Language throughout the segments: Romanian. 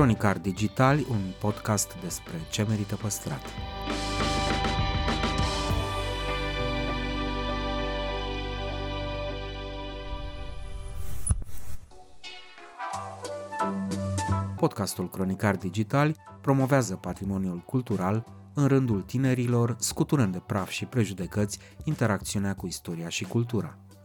Cronicar Digitali, un podcast despre ce merită păstrat. Podcastul Cronicar Digitali promovează patrimoniul cultural în rândul tinerilor, scuturând de praf și prejudecăți interacțiunea cu istoria și cultura.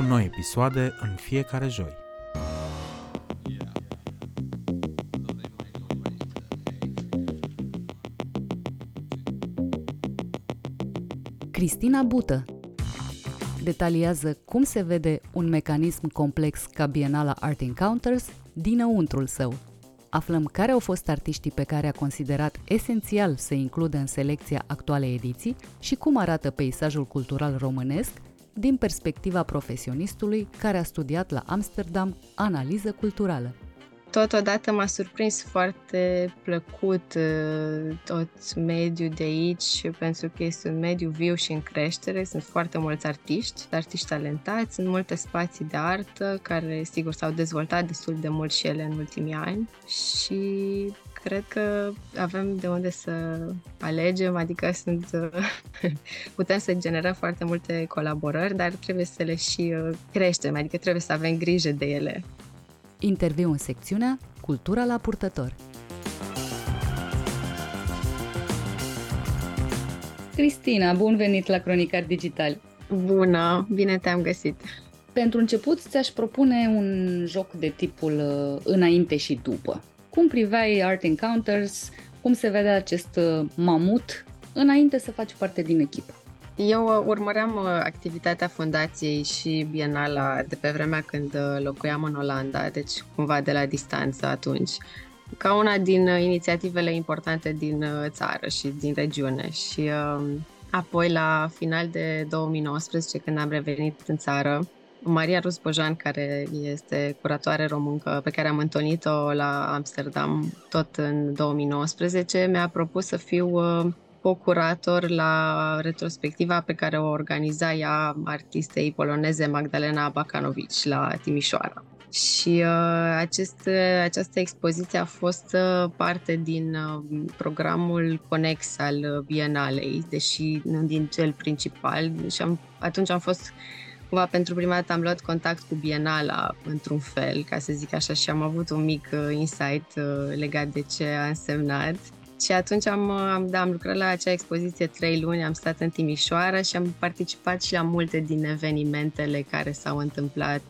cu noi episoade în fiecare joi. Cristina Bută detaliază cum se vede un mecanism complex ca Bienala Art Encounters dinăuntrul său. Aflăm care au fost artiștii pe care a considerat esențial să includă în selecția actualei ediții și cum arată peisajul cultural românesc din perspectiva profesionistului care a studiat la Amsterdam analiză culturală. Totodată m-a surprins foarte plăcut uh, tot mediul de aici, pentru că este un mediu viu și în creștere. Sunt foarte mulți artiști, artiști talentați, sunt multe spații de artă care, sigur, s-au dezvoltat destul de mult și ele în ultimii ani și cred că avem de unde să alegem, adică sunt, putem să generăm foarte multe colaborări, dar trebuie să le și uh, creștem, adică trebuie să avem grijă de ele. Interviu în secțiunea Cultura la purtător. Cristina, bun venit la Cronicar Digital! Bună, bine te-am găsit! Pentru început, ți-aș propune un joc de tipul uh, înainte și după. Cum priveai Art Encounters? Cum se vede acest uh, mamut înainte să faci parte din echipă? Eu uh, urmăream uh, activitatea fundației și Bienala de pe vremea când locuiam în Olanda, deci cumva de la distanță atunci, ca una din inițiativele importante din țară și din regiune. Și apoi, la final de 2019, când am revenit în țară, Maria Rusbojan, care este curatoare româncă pe care am întâlnit-o la Amsterdam tot în 2019, mi-a propus să fiu uh, co-curator la retrospectiva pe care o organiza ea artistei poloneze Magdalena Bacanovici la Timișoara. Și uh, acest, această expoziție a fost uh, parte din uh, programul conex al Bienalei, deși nu din cel principal. Și am, atunci am fost cumva pentru prima dată am luat contact cu Bienala într-un fel, ca să zic așa, și am avut un mic uh, insight uh, legat de ce a însemnat. Și atunci am, uh, am, da, am lucrat la acea expoziție trei luni, am stat în Timișoara și am participat și la multe din evenimentele care s-au întâmplat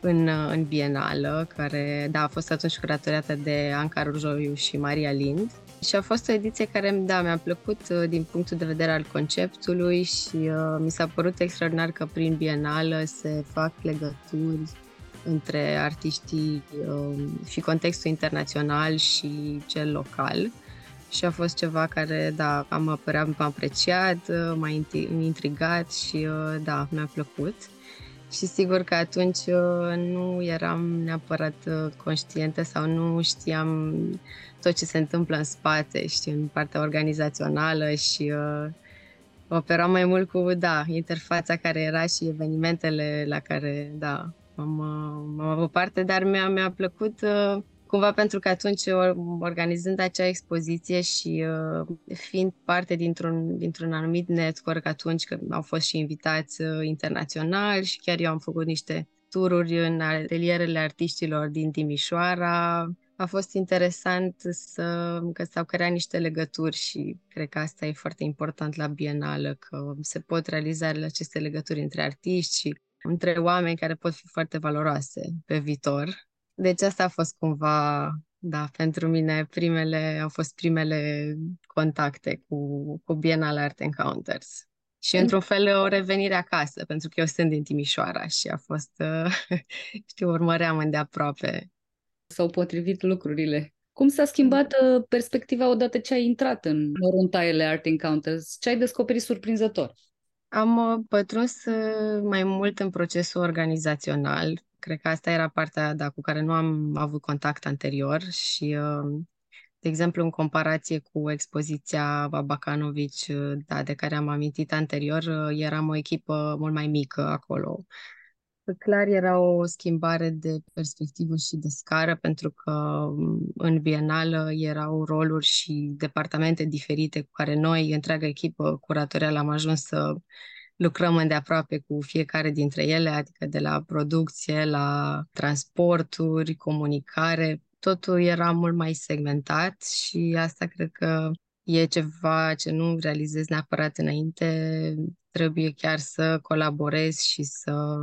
în, în Bienală, care da, a fost atunci curatoriată de Anca Rujoiu și Maria Lind. Și a fost o ediție care, da, mi-a plăcut uh, din punctul de vedere al conceptului și uh, mi s-a părut extraordinar că prin bienală se fac legături între artiștii uh, și contextul internațional și cel local. Și a fost ceva care, da, am apărat, m-a apreciat, uh, m-a intrigat și, uh, da, mi-a plăcut. Și sigur că atunci uh, nu eram neapărat conștientă sau nu știam tot ce se întâmplă în spate, știi, în partea organizațională și uh, operam mai mult cu, da, interfața care era și evenimentele la care, da, am, uh, am avut parte, dar mi-a, mi-a plăcut uh, cumva pentru că atunci, organizând acea expoziție și uh, fiind parte dintr-un, dintr-un anumit network atunci, că au fost și invitați uh, internaționali și chiar eu am făcut niște tururi în atelierele artiștilor din Timișoara, a fost interesant să, că s-au creat niște legături și cred că asta e foarte important la Bienală, că se pot realiza aceste legături între artiști și între oameni care pot fi foarte valoroase pe viitor. Deci asta a fost cumva, da, pentru mine primele, au fost primele contacte cu, cu Bienal Art Encounters. Și într-un fel o revenire acasă, pentru că eu sunt din Timișoara și a fost, știu, urmăream îndeaproape s-au potrivit lucrurile. Cum s-a schimbat uh, perspectiva odată ce ai intrat în măruntaiele Art Encounters? Ce ai descoperit surprinzător? Am uh, pătruns uh, mai mult în procesul organizațional. Cred că asta era partea da, cu care nu am avut contact anterior și, de exemplu, în comparație cu expoziția Babacanovici, da, de care am amintit anterior, eram o echipă mult mai mică acolo. Clar era o schimbare de perspectivă și de scară, pentru că mm, în Bienală erau roluri și departamente diferite cu care noi, întreaga echipă curatorială, am ajuns să lucrăm îndeaproape cu fiecare dintre ele, adică de la producție, la transporturi, comunicare, totul era mult mai segmentat și asta cred că e ceva ce nu realizez neapărat înainte, trebuie chiar să colaborezi și să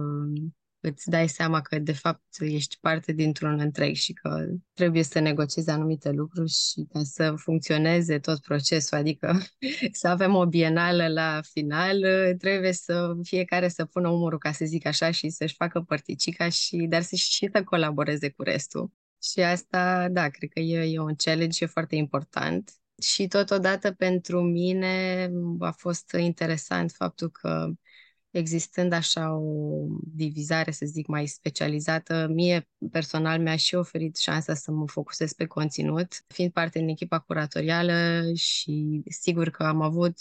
îți dai seama că de fapt ești parte dintr-un întreg și că trebuie să negociezi anumite lucruri și ca să funcționeze tot procesul, adică să avem o bienală la final, trebuie să fiecare să pună umărul, ca să zic așa, și să-și facă părticica și, dar să și să colaboreze cu restul. Și asta, da, cred că e, e un challenge foarte important și totodată pentru mine a fost interesant faptul că existând așa o divizare, să zic, mai specializată, mie personal mi-a și oferit șansa să mă focusez pe conținut, fiind parte din echipa curatorială și sigur că am avut,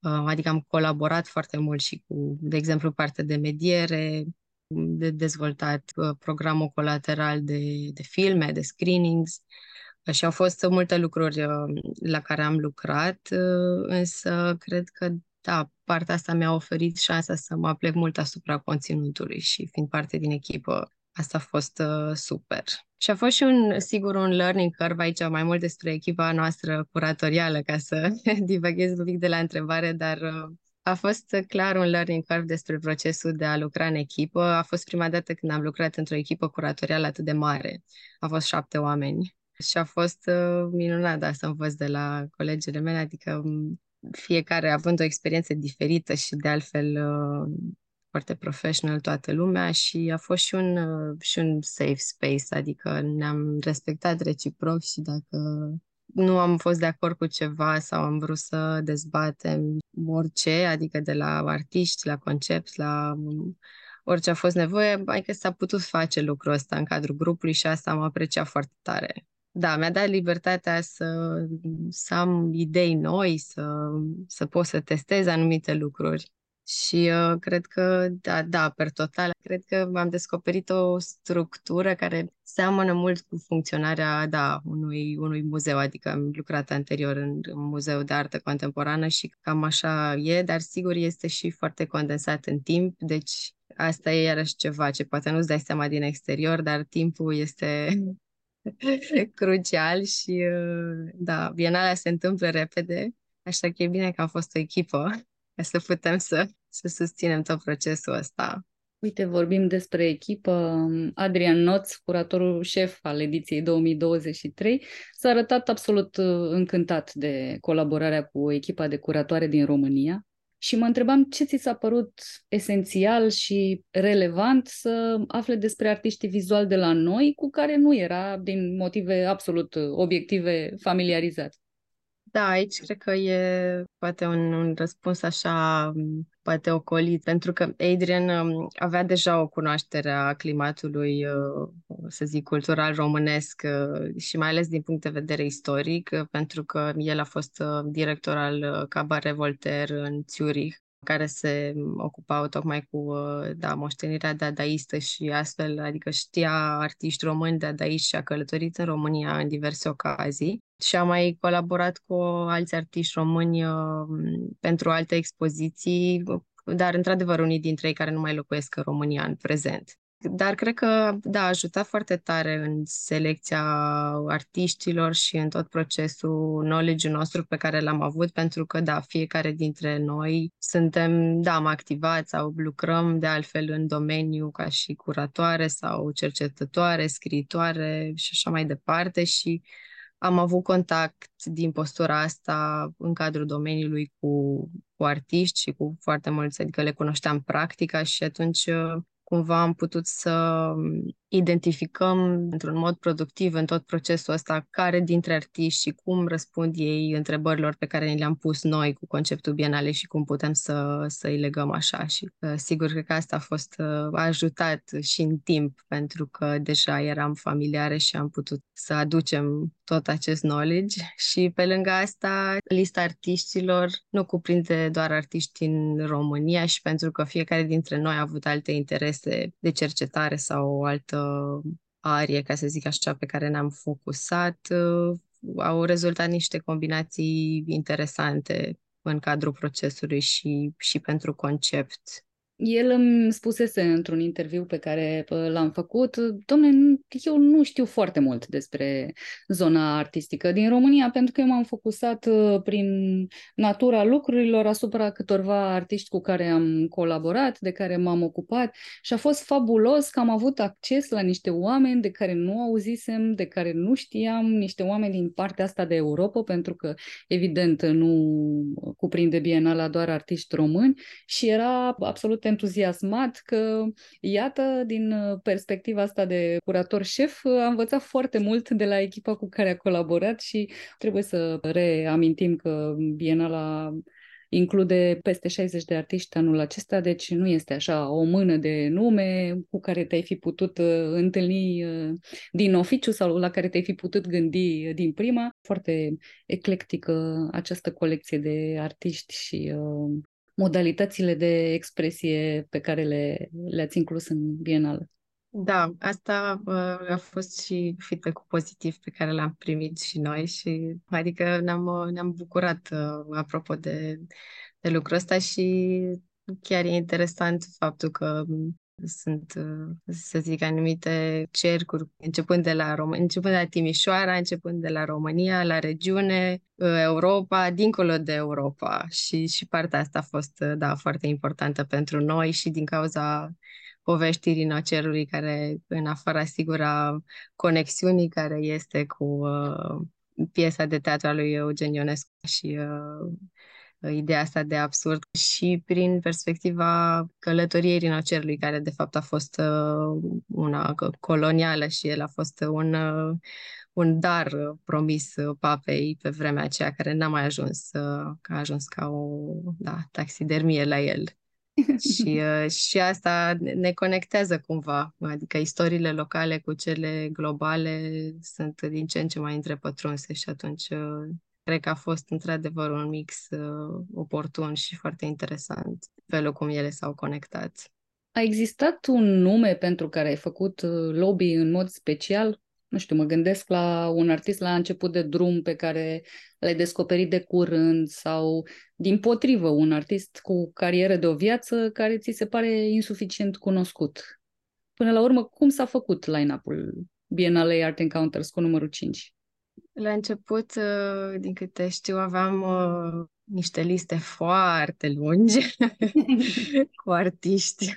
uh, adică am colaborat foarte mult și cu, de exemplu, partea de mediere, de dezvoltat uh, programul colateral de, de filme, de screenings, și au fost multe lucruri uh, la care am lucrat, uh, însă cred că, da, partea asta mi-a oferit șansa să mă aplec mult asupra conținutului și fiind parte din echipă, asta a fost uh, super. Și a fost și un, sigur, un learning curve aici, mai mult despre echipa noastră curatorială, ca să divaghez un pic de la întrebare, dar a fost clar un learning curve despre procesul de a lucra în echipă. A fost prima dată când am lucrat într-o echipă curatorială atât de mare. A fost șapte oameni și a fost uh, minunat, da, să învăț de la colegele mele, adică um, fiecare având o experiență diferită și de altfel uh, foarte professional toată lumea și a fost și un, uh, și un safe space, adică ne-am respectat reciproc și dacă nu am fost de acord cu ceva sau am vrut să dezbatem orice, adică de la artiști, la concept, la um, orice a fost nevoie, adică s-a putut face lucrul ăsta în cadrul grupului și asta am apreciat foarte tare da, mi-a dat libertatea să, să am idei noi, să, să pot să testez anumite lucruri. Și uh, cred că, da, da, per total, cred că am descoperit o structură care seamănă mult cu funcționarea, da, unui, unui muzeu, adică am lucrat anterior în, în muzeu de artă contemporană și cam așa e, dar sigur este și foarte condensat în timp, deci asta e iarăși ceva ce poate nu-ți dai seama din exterior, dar timpul este crucial și uh, da, bienalea se întâmplă repede, așa că e bine că am fost o echipă ca să putem să, să susținem tot procesul ăsta. Uite, vorbim despre echipă. Adrian Noț, curatorul șef al ediției 2023, s-a arătat absolut uh, încântat de colaborarea cu echipa de curatoare din România și mă întrebam ce ți s-a părut esențial și relevant să afle despre artiștii vizuali de la noi, cu care nu era, din motive absolut obiective, familiarizat. Da, aici cred că e poate un, un răspuns așa, poate ocolit, pentru că Adrian um, avea deja o cunoaștere a climatului, uh, să zic, cultural românesc uh, și mai ales din punct de vedere istoric, uh, pentru că el a fost director al Cabaret Voltaire în Zurich care se ocupau tocmai cu da, moștenirea dadaistă și astfel, adică știa artiști români dadaiști și a călătorit în România în diverse ocazii și am mai colaborat cu alți artiști români pentru alte expoziții, dar într-adevăr unii dintre ei care nu mai locuiesc în România în prezent. Dar cred că, da, a ajutat foarte tare în selecția artiștilor și în tot procesul knowledge nostru pe care l-am avut, pentru că, da, fiecare dintre noi suntem, da, am activat sau lucrăm de altfel în domeniu ca și curatoare sau cercetătoare, scriitoare și așa mai departe și am avut contact din postura asta în cadrul domeniului cu, cu artiști și cu foarte mulți, adică le cunoșteam practica și atunci cumva am putut să identificăm într-un mod productiv în tot procesul ăsta care dintre artiști și cum răspund ei întrebărilor pe care ni le-am pus noi cu conceptul bienale și cum putem să, să îi legăm așa. Și uh, sigur că asta a fost uh, ajutat și în timp pentru că deja eram familiare și am putut să aducem tot acest knowledge și pe lângă asta lista artiștilor nu cuprinde doar artiști în România și pentru că fiecare dintre noi a avut alte interese de cercetare sau o altă arie, ca să zic așa, pe care ne-am focusat, uh, au rezultat niște combinații interesante în cadrul procesului și, și pentru concept. El îmi spusese într-un interviu pe care l-am făcut, domne, eu nu știu foarte mult despre zona artistică din România, pentru că eu m-am focusat uh, prin natura lucrurilor asupra câtorva artiști cu care am colaborat, de care m-am ocupat și a fost fabulos că am avut acces la niște oameni de care nu auzisem, de care nu știam, niște oameni din partea asta de Europa, pentru că evident nu cuprinde Bienala doar artiști români și era absolut entuziasmat că, iată, din uh, perspectiva asta de curator șef, uh, a învățat foarte mult de la echipa cu care a colaborat și trebuie să reamintim că Bienala include peste 60 de artiști anul acesta, deci nu este așa o mână de nume cu care te-ai fi putut uh, întâlni din oficiu sau la care te-ai fi putut gândi din prima. Foarte eclectică această colecție de artiști și modalitățile de expresie pe care le, le-ați inclus în Bienală. Da, asta uh, a fost și feedback pozitiv pe care l-am primit și noi și adică ne-am, ne-am bucurat uh, apropo de, de lucrul ăsta și chiar e interesant faptul că sunt, uh, să zic, anumite cercuri, începând de la, Rom- începând de la Timișoara, începând de la România, la regiune, uh, Europa, dincolo de Europa. Și, și partea asta a fost, uh, da, foarte importantă pentru noi și din cauza poveștii rinocerului care, în afara sigura conexiunii care este cu uh, piesa de teatru a lui Eugen Ionescu și uh, ideea asta de absurd și prin perspectiva călătoriei rinocerului, care de fapt a fost uh, una colonială și el a fost un, uh, un dar promis papei pe vremea aceea, care n-a mai ajuns, uh, că a ajuns ca o da, taxidermie la el. și, și asta ne conectează cumva, adică istoriile locale cu cele globale sunt din ce în ce mai întrepătrunse și atunci Cred că a fost într-adevăr un mix uh, oportun și foarte interesant felul cum ele s-au conectat. A existat un nume pentru care ai făcut uh, lobby în mod special? Nu știu, mă gândesc la un artist la început de drum pe care l-ai descoperit de curând sau, din potrivă, un artist cu carieră de o viață care ți se pare insuficient cunoscut. Până la urmă, cum s-a făcut line-up-ul Biennale Art Encounters cu numărul 5? La început, uh, din câte știu, aveam uh, niște liste foarte lungi cu artiști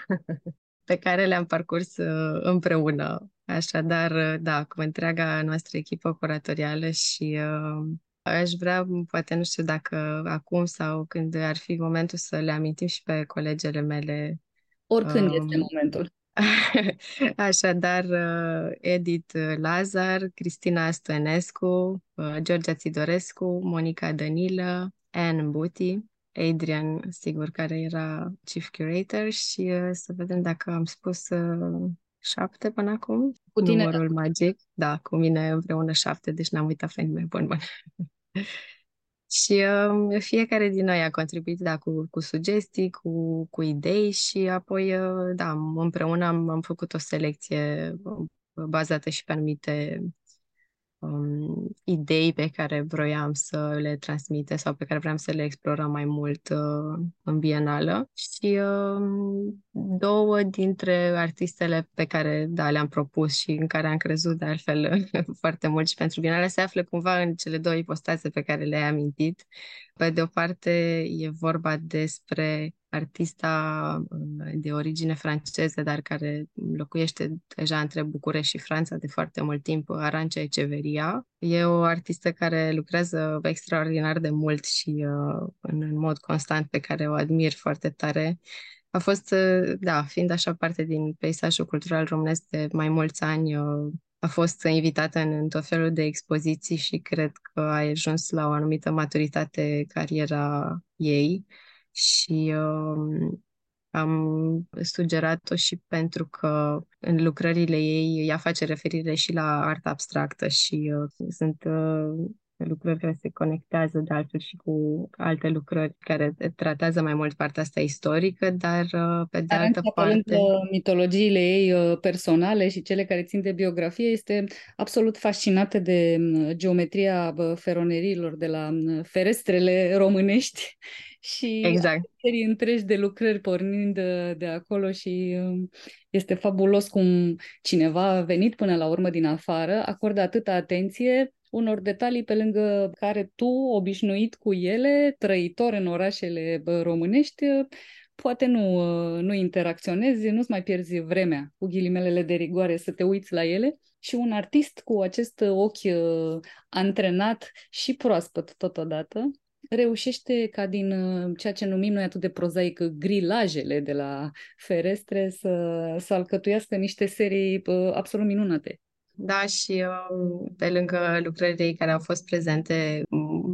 pe care le-am parcurs uh, împreună. Așadar, da, cu întreaga noastră echipă curatorială și aș vrea, poate nu știu dacă acum sau când ar fi momentul să le amintim și pe colegele mele. Oricând um, este momentul. Așadar, uh, Edith Lazar, Cristina Stănescu, uh, Georgia Țidorescu, Monica Danilă, Anne Buti, Adrian, sigur, care era Chief Curator și uh, să vedem dacă am spus șapte până acum. Cu tine, Numărul da. magic. Da, cu mine împreună șapte, deci n-am uitat pe nimeni. Bun, bun. Și uh, fiecare din noi a contribuit, da, cu, cu sugestii, cu, cu idei și apoi, uh, da, împreună am, am făcut o selecție uh, bazată și pe anumite um, idei pe care vroiam să le transmite sau pe care vreau să le explorăm mai mult uh, în bienală. Și uh, două dintre artistele pe care da, le-am propus și în care am crezut de altfel foarte mult și pentru bienală se află cumva în cele două ipostaze pe care le-ai amintit. Pe de o parte e vorba despre artista uh, de origine franceză, dar care locuiește deja între București și Franța de foarte mult timp, Arancea Eceveria. E o artistă care lucrează extraordinar de mult și uh, în, în mod constant, pe care o admir foarte tare. a fost, da, fiind așa parte din peisajul cultural românesc de mai mulți ani, a fost invitată în, în tot felul de expoziții și cred că a ajuns la o anumită maturitate cariera ei și um, am sugerat-o și pentru că în lucrările ei ea face referire și la artă abstractă și uh, sunt uh, lucrări care se conectează de altfel și cu alte lucrări care tratează mai mult partea asta istorică, dar uh, pe de altă parte... mitologiile ei uh, personale și cele care țin de biografie, este absolut fascinată de mm, geometria feronerilor de la mm, ferestrele românești și exact. serii întregi de lucrări pornind de, de acolo și um, este fabulos cum cineva a venit până la urmă din afară, acordă atâta atenție unor detalii pe lângă care tu, obișnuit cu ele, trăitor în orașele românești, poate nu, nu interacționezi, nu-ți mai pierzi vremea cu ghilimelele de rigoare să te uiți la ele și un artist cu acest ochi uh, antrenat și proaspăt totodată reușește ca din uh, ceea ce numim noi atât de prozaic grilajele de la ferestre să, să alcătuiască niște serii uh, absolut minunate. Da, și um, pe lângă lucrările care au fost prezente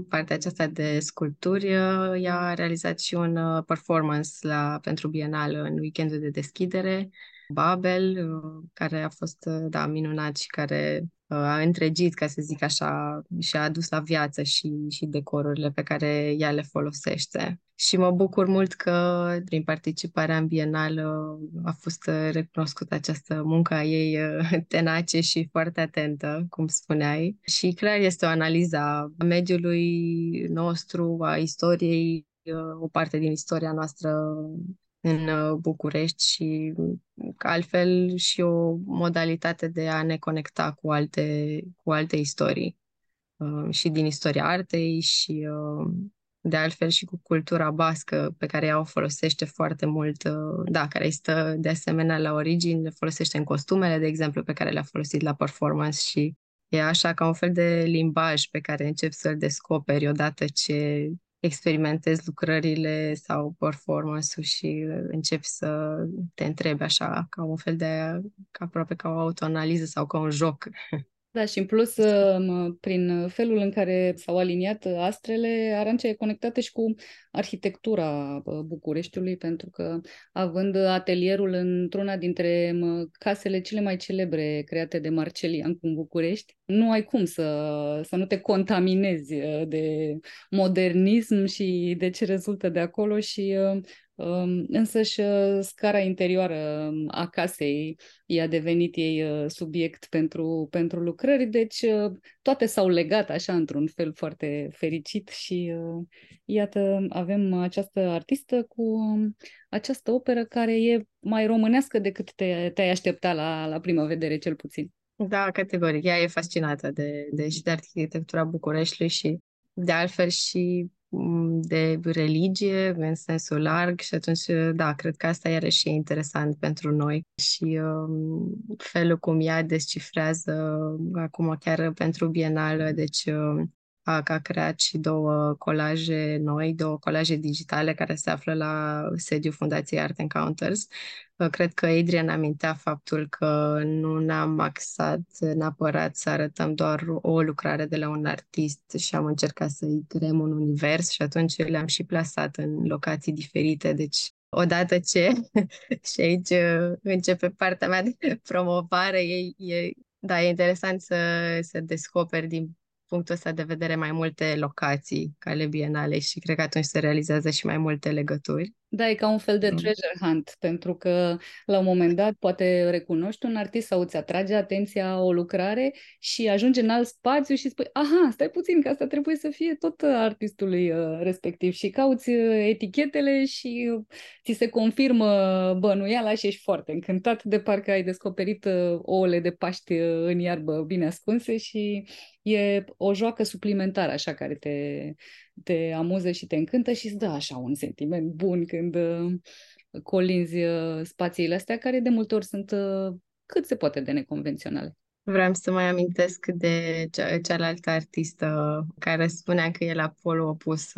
partea aceasta de sculpturi, uh, ea a realizat și un uh, performance la, pentru Bienal în weekendul de deschidere, Babel, uh, care a fost, da, minunat și care a întregit, ca să zic așa, și a adus la viață și, și decorurile pe care ea le folosește. Și mă bucur mult că prin participarea în Bienală a fost recunoscută această muncă a ei tenace și foarte atentă, cum spuneai. Și clar este o analiză a mediului nostru, a istoriei, o parte din istoria noastră în uh, București și altfel și o modalitate de a ne conecta cu alte, cu alte istorii uh, și din istoria artei și uh, de altfel și cu cultura bască pe care ea o folosește foarte mult, da, care este de asemenea la origine, le folosește în costumele, de exemplu, pe care le-a folosit la performance și e așa ca un fel de limbaj pe care încep să-l descoperi odată ce experimentezi lucrările sau performance-ul și începi să te întrebi așa, ca un fel de, ca aproape ca o autoanaliză sau ca un joc. Da, și în plus, um, prin felul în care s-au aliniat astrele, Arancea e conectată și cu arhitectura uh, Bucureștiului, pentru că având atelierul într-una dintre um, casele cele mai celebre create de Marcelian în București, nu ai cum să, să nu te contaminezi uh, de modernism și de ce rezultă de acolo și uh, um, însă și scara interioară a casei i-a devenit ei uh, subiect pentru, pentru lucrări, deci uh, toate s-au legat așa într-un fel foarte fericit și uh, iată avem această artistă cu um, această operă care e mai românească decât te, te-ai aștepta la, la prima vedere cel puțin. Da, categoric. Ea e fascinată de, de, și de arhitectura Bucureștiului și de altfel și Mm, de religie în sensul larg și atunci, da, cred că asta iarăși e interesant pentru noi și um, felul cum ea descifrează acum chiar pentru Bienală, deci um, a, a creat și două colaje noi, două colaje digitale care se află la sediul Fundației Art Encounters. Cred că Adrian amintea faptul că nu ne-am axat neapărat să arătăm doar o lucrare de la un artist și am încercat să-i creăm un univers și atunci le-am și plasat în locații diferite, deci odată ce și aici începe partea mea de promovare, e, e, da, e interesant să, să descoperi din punctul ăsta de vedere mai multe locații ca ale bienale și cred că atunci se realizează și mai multe legături. Da, e ca un fel de mm. treasure hunt, pentru că la un moment dat poate recunoști un artist sau îți atrage atenția o lucrare și ajunge în alt spațiu și spui, aha, stai puțin, că asta trebuie să fie tot artistului uh, respectiv și cauți uh, etichetele și uh, ți se confirmă bănuiala și ești foarte încântat de parcă ai descoperit ouăle de Paști în iarbă bine ascunse și e o joacă suplimentară așa care te, te amuză și te încântă și îți dă așa un sentiment bun când uh, colinzi uh, spațiile astea care de multe ori sunt uh, cât se poate de neconvenționale. Vreau să mai amintesc de cea, cealaltă artistă care spunea că e la polul opus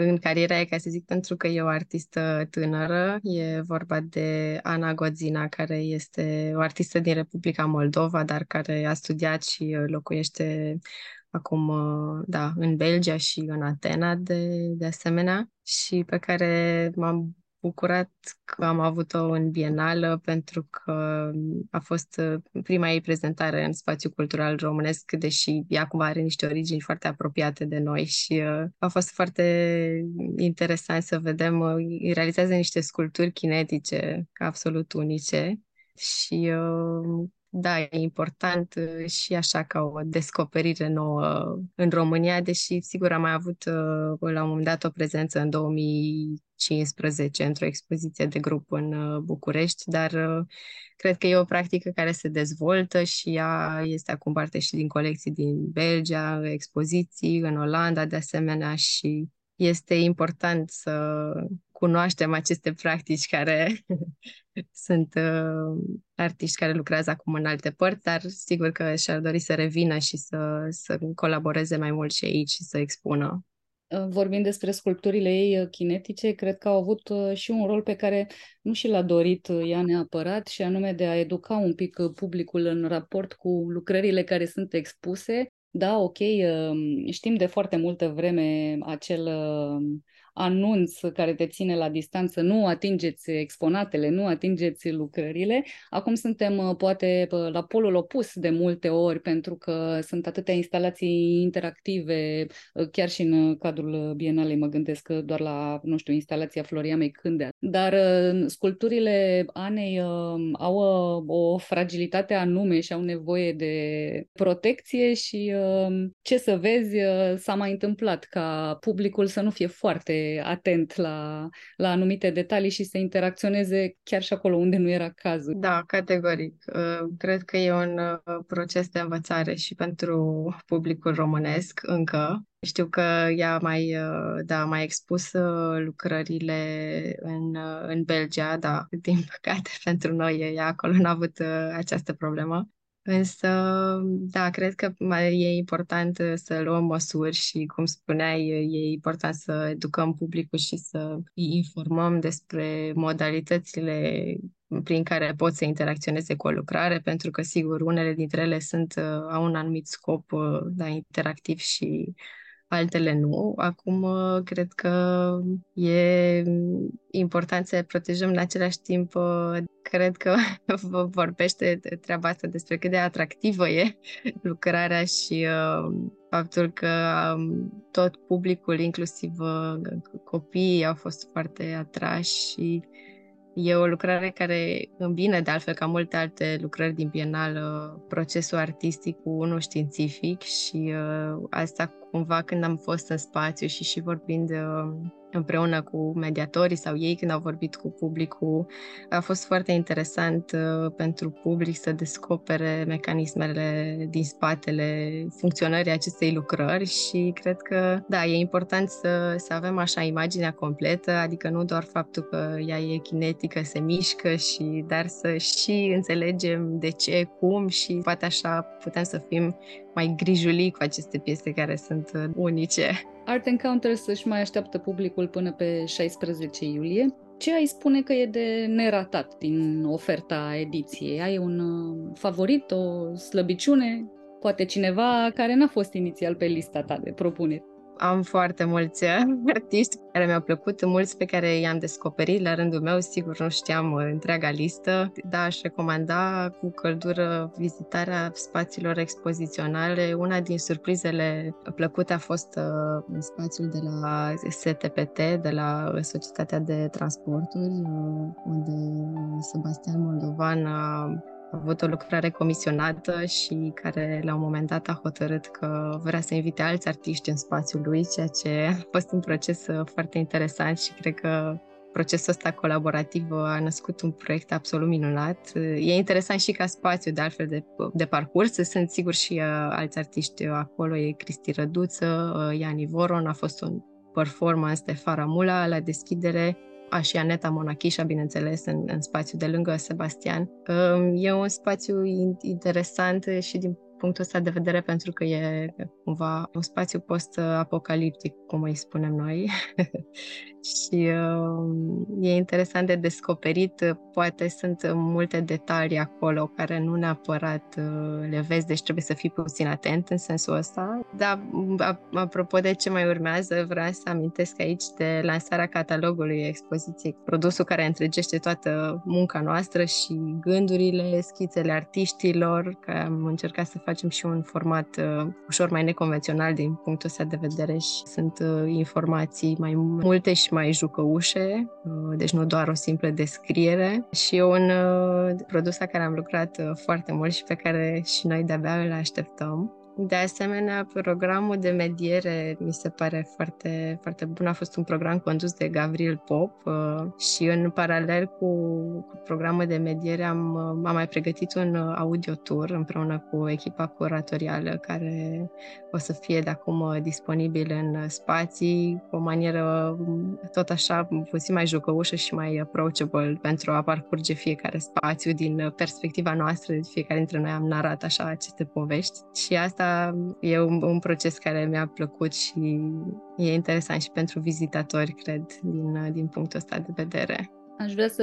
în cariera e, ca să zic, pentru că e o artistă tânără. E vorba de Ana Godzina, care este o artistă din Republica Moldova, dar care a studiat și locuiește acum, da, în Belgia și în Atena de, de asemenea și pe care m-am bucurat că am avut-o în Bienală pentru că a fost uh, prima ei prezentare în spațiu cultural românesc, deși ea cumva are niște origini foarte apropiate de noi și uh, a fost foarte interesant să vedem, uh, realizează niște sculpturi kinetice absolut unice și uh, da, e important uh, și așa ca o descoperire nouă în România, deși sigur am mai avut uh, la un moment dat o prezență în 2015 într-o expoziție de grup în uh, București, dar cred că e o practică care se dezvoltă și ea este acum parte și din colecții din Belgia, expoziții în Olanda de asemenea și este important să cunoaștem aceste practici care sunt uh, artiști care lucrează acum în alte părți, dar sigur că și-ar dori să revină și să, să colaboreze mai mult și aici și să expună. Uh, vorbind despre sculpturile ei uh, kinetice, cred că au avut uh, și un rol pe care nu și l-a dorit ea neapărat, și anume de a educa un pic publicul în raport cu lucrările care sunt expuse. Da, ok, știm de foarte multă vreme acel anunț care te ține la distanță, nu atingeți exponatele, nu atingeți lucrările. Acum suntem uh, poate la polul opus de multe ori pentru că sunt atâtea instalații interactive, uh, chiar și în cadrul Bienalei mă gândesc doar la, nu știu, instalația Floriamei Cândea. Dar uh, sculpturile Anei au o fragilitate anume și au nevoie de protecție și ce să vezi s-a mai întâmplat ca publicul să nu fie foarte atent la, la anumite detalii și să interacționeze chiar și acolo unde nu era cazul. Da, categoric. Uh, cred că e un uh, proces de învățare și pentru publicul românesc încă. Știu că ea mai, uh, da, mai expus lucrările în, în Belgia, da, din păcate pentru noi ea acolo n-a avut această problemă. Însă, da, cred că mai e important uh, să luăm măsuri și, cum spuneai, e important să educăm publicul și să îi informăm despre modalitățile prin care pot să interacționeze cu o lucrare, pentru că, sigur, unele dintre ele sunt, uh, au un anumit scop uh, da, interactiv și altele nu. Acum, cred că e important să protejăm în același timp. Cred că vorbește treaba asta despre cât de atractivă e lucrarea și uh, faptul că um, tot publicul, inclusiv uh, copiii, au fost foarte atrași și E o lucrare care îmbine, de altfel, ca multe alte lucrări din Bienal, procesul artistic cu unul științific și uh, asta cumva când am fost în spațiu și și vorbind uh, împreună cu mediatorii sau ei când au vorbit cu publicul. A fost foarte interesant uh, pentru public să descopere mecanismele din spatele funcționării acestei lucrări și cred că, da, e important să, să avem așa imaginea completă, adică nu doar faptul că ea e kinetică, se mișcă, și, dar să și înțelegem de ce, cum și poate așa putem să fim mai grijulii cu aceste piese care sunt uh, unice. Art Encounters își mai așteaptă publicul până pe 16 iulie. Ce ai spune că e de neratat din oferta ediției? Ai un uh, favorit, o slăbiciune? Poate cineva care n-a fost inițial pe lista ta de propuneri? Am foarte mulți uh, artiști care mi-au plăcut, mulți pe care i-am descoperit la rândul meu, sigur nu știam uh, întreaga listă, dar aș recomanda cu căldură vizitarea spațiilor expoziționale. Una din surprizele plăcute a fost uh, în spațiul de la STPT, de la Societatea de Transporturi, unde Sebastian Moldovan a a avut o lucrare comisionată și care la un moment dat a hotărât că vrea să invite alți artiști în spațiul lui, ceea ce a fost un proces uh, foarte interesant și cred că procesul ăsta colaborativ a născut un proiect absolut minunat. E interesant și ca spațiu, de altfel, de, de parcurs. Sunt sigur și uh, alți artiști acolo. E Cristi Răduță, uh, Iani Voron, a fost un performance de Faramula la deschidere aș și Aneta Monachișa, bineînțeles, în, în spațiu de lângă Sebastian. E un spațiu interesant și din punctul ăsta de vedere pentru că e cumva un spațiu post-apocaliptic, cum îi spunem noi. și uh, e interesant de descoperit. Poate sunt multe detalii acolo care nu neapărat uh, le vezi, deci trebuie să fii puțin atent în sensul ăsta. Dar, apropo de ce mai urmează, vreau să amintesc aici de lansarea catalogului expoziției, produsul care întregește toată munca noastră și gândurile, schițele artiștilor, că am încercat să facem și un format uh, ușor mai neconvențional din punctul ăsta de vedere și sunt uh, informații mai multe și mai jucăușe, uh, deci nu doar o simplă descriere și un uh, produs la care am lucrat uh, foarte mult și pe care și noi de-abia îl așteptăm. De asemenea, programul de mediere mi se pare foarte, foarte bun. A fost un program condus de Gabriel Pop uh, și în paralel cu, cu programul de mediere am, uh, am mai pregătit un audio tour împreună cu echipa curatorială care o să fie de acum uh, disponibil în spații cu o manieră um, tot așa puțin mai jucăușă și mai approachable pentru a parcurge fiecare spațiu din perspectiva noastră. De fiecare dintre noi am narat așa aceste povești și asta e un, un proces care mi-a plăcut și e interesant și pentru vizitatori, cred, din, din punctul ăsta de vedere. Aș vrea să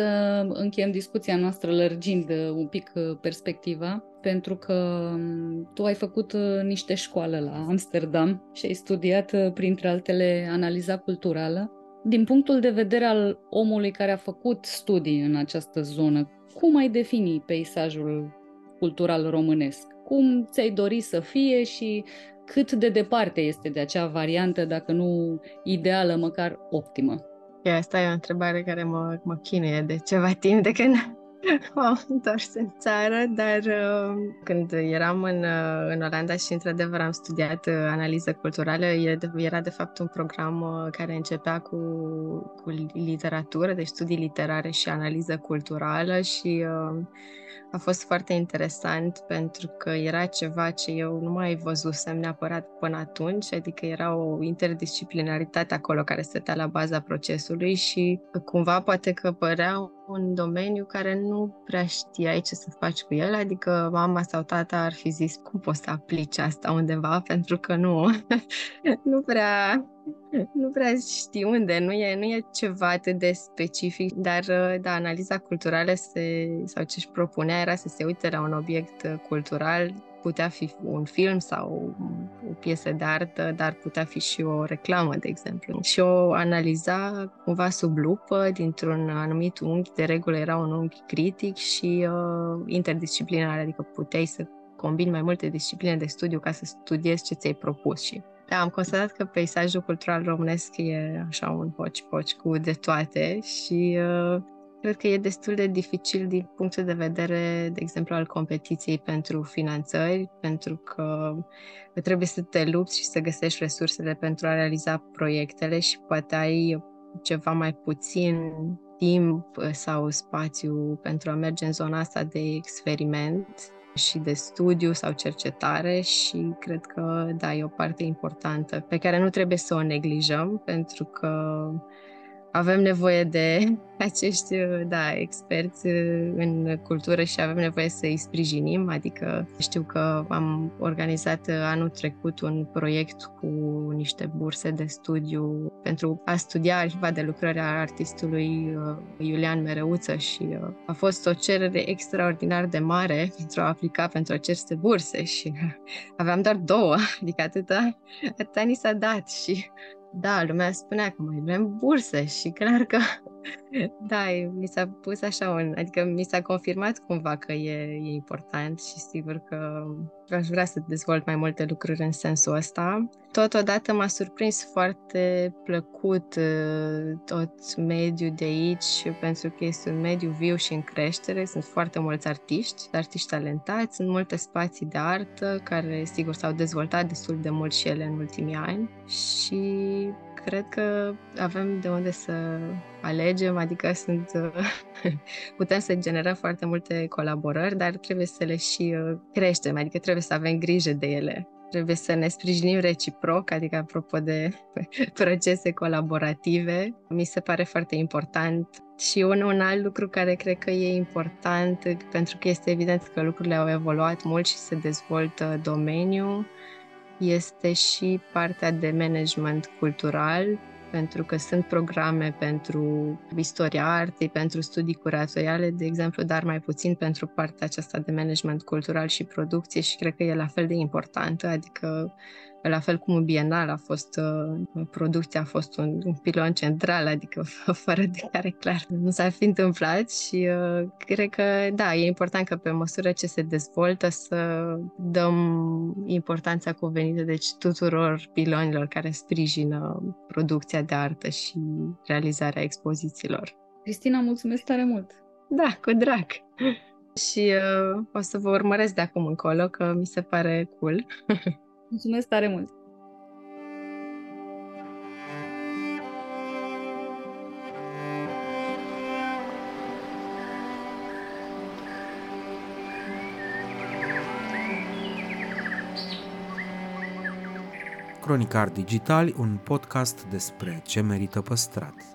încheiem discuția noastră lărgind un pic uh, perspectiva, pentru că um, tu ai făcut uh, niște școală la Amsterdam și ai studiat, uh, printre altele, analiza culturală. Din punctul de vedere al omului care a făcut studii în această zonă, cum ai defini peisajul cultural românesc? Cum ți-ai dori să fie și cât de departe este de acea variantă, dacă nu ideală, măcar optimă? E, asta e o întrebare care mă, mă chinuie de ceva timp de când m-am întors în țară, dar uh, când eram în, uh, în Olanda și într-adevăr am studiat uh, analiză culturală, era de fapt un program uh, care începea cu, cu literatură, deci studii literare și analiză culturală și uh, a fost foarte interesant pentru că era ceva ce eu nu mai văzusem neapărat până atunci, adică era o interdisciplinaritate acolo care stătea la baza procesului și cumva poate că părea un domeniu care nu prea știai ce să faci cu el, adică mama sau tata ar fi zis cum poți să aplici asta undeva, pentru că nu, nu prea nu prea știi unde, nu e, nu e ceva atât de specific, dar da, analiza culturală se, sau ce își propunea era să se uite la un obiect cultural putea fi un film sau o piesă de artă, dar putea fi și o reclamă, de exemplu. Și o analiza cumva sub lupă, dintr-un anumit unghi, de regulă era un unghi critic și uh, interdisciplinar, adică puteai să combini mai multe discipline de studiu ca să studiezi ce ți-ai propus și da, am constatat că peisajul cultural românesc e așa un poci-poci cu de toate și uh, Cred că e destul de dificil din punctul de vedere, de exemplu, al competiției pentru finanțări, pentru că trebuie să te lupți și să găsești resursele pentru a realiza proiectele și poate ai ceva mai puțin timp sau spațiu pentru a merge în zona asta de experiment și de studiu sau cercetare și cred că, da, e o parte importantă pe care nu trebuie să o neglijăm pentru că avem nevoie de acești da, experți în cultură și avem nevoie să îi sprijinim, adică știu că am organizat anul trecut un proiect cu niște burse de studiu pentru a studia arhiva de lucrări a artistului uh, Iulian Mereuță și uh, a fost o cerere extraordinar de mare pentru a aplica pentru aceste burse și aveam doar două, adică atâta, atâta ni s-a dat și da, lumea spunea că mai vrem burse și clar că da, mi s-a pus așa un, adică mi s-a confirmat cumva că e, e important și sigur că aș vrea să dezvolt mai multe lucruri în sensul ăsta. Totodată m-a surprins foarte plăcut uh, tot mediul de aici, pentru că este un mediu viu și în creștere. Sunt foarte mulți artiști, artiști talentați, sunt multe spații de artă care, sigur, s-au dezvoltat destul de mult și ele în ultimii ani și cred că avem de unde să alegem, adică sunt, putem să generăm foarte multe colaborări, dar trebuie să le și uh, creștem, adică trebuie să avem grijă de ele. Trebuie să ne sprijinim reciproc, adică apropo de procese colaborative. Mi se pare foarte important Și un, un alt lucru care cred că e important, pentru că este evident că lucrurile au evoluat mult și se dezvoltă domeniul, este și partea de management cultural, pentru că sunt programe pentru istoria artei, pentru studii curatoriale, de exemplu, dar mai puțin pentru partea aceasta de management cultural și producție și cred că e la fel de importantă, adică la fel cum Bienal a fost, uh, producția a fost un, un pilon central, adică fără de care clar nu s-ar fi întâmplat și uh, cred că da, e important că pe măsură ce se dezvoltă să dăm importanța cuvenită deci tuturor pilonilor care sprijină producția de artă și realizarea expozițiilor. Cristina, mulțumesc tare mult! Da, cu drag! și uh, o să vă urmăresc de acum încolo, că mi se pare cool. Mulțumesc tare mult! Cronicar Digitali, un podcast despre ce merită păstrat.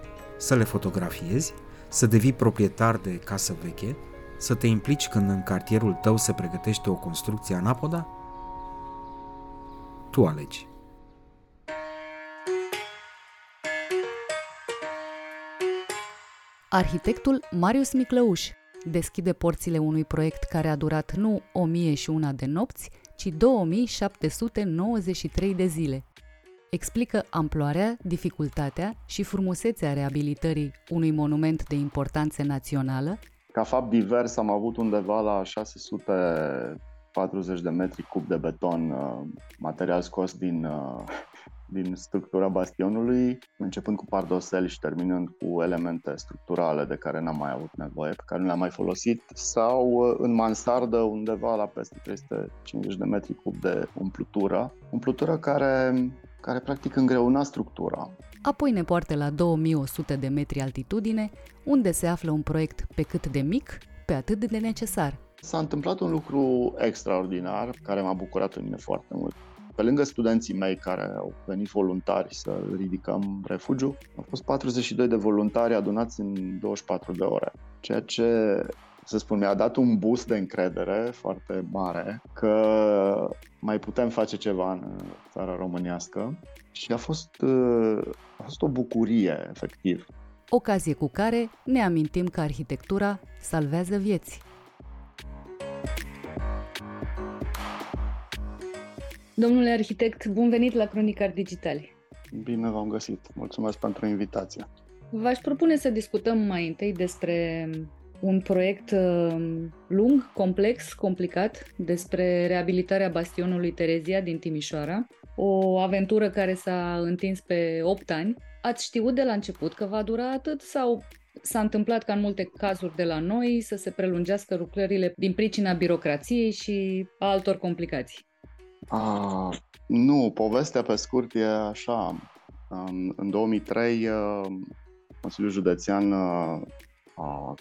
Să le fotografiezi, să devii proprietar de casă veche, să te implici când în cartierul tău se pregătește o construcție anapoda? Tu alegi. Arhitectul Marius Miclăuș deschide porțile unui proiect care a durat nu 1001 de nopți, ci 2793 de zile explică amploarea, dificultatea și frumusețea reabilitării unui monument de importanță națională. Ca fapt divers am avut undeva la 640 de metri cub de beton, uh, material scos din, uh, din structura bastionului, începând cu pardosel și terminând cu elemente structurale de care n-am mai avut nevoie, pe care nu le-am mai folosit, sau uh, în mansardă undeva la peste 350 de metri cub de umplutură. Umplutură care care practic îngreuna structura. Apoi ne poartă la 2100 de metri altitudine, unde se află un proiect pe cât de mic, pe atât de necesar. S-a întâmplat un lucru extraordinar care m-a bucurat în mine foarte mult. Pe lângă studenții mei care au venit voluntari să ridicăm refugiu, au fost 42 de voluntari adunați în 24 de ore, ceea ce să spun, mi-a dat un boost de încredere foarte mare că mai putem face ceva în țara românească și a fost, a fost o bucurie, efectiv. Ocazie cu care ne amintim că arhitectura salvează vieți. Domnule arhitect, bun venit la Cronicar Digitali. Bine v-am găsit. Mulțumesc pentru invitație. V-aș propune să discutăm mai întâi despre un proiect uh, lung, complex, complicat despre reabilitarea bastionului Terezia din Timișoara, o aventură care s-a întins pe 8 ani. Ați știut de la început că va dura atât sau s-a întâmplat ca în multe cazuri de la noi să se prelungească lucrările din pricina birocrației și a altor complicații? A, nu, povestea pe scurt e așa. În 2003, uh, Consiliul Județean uh, a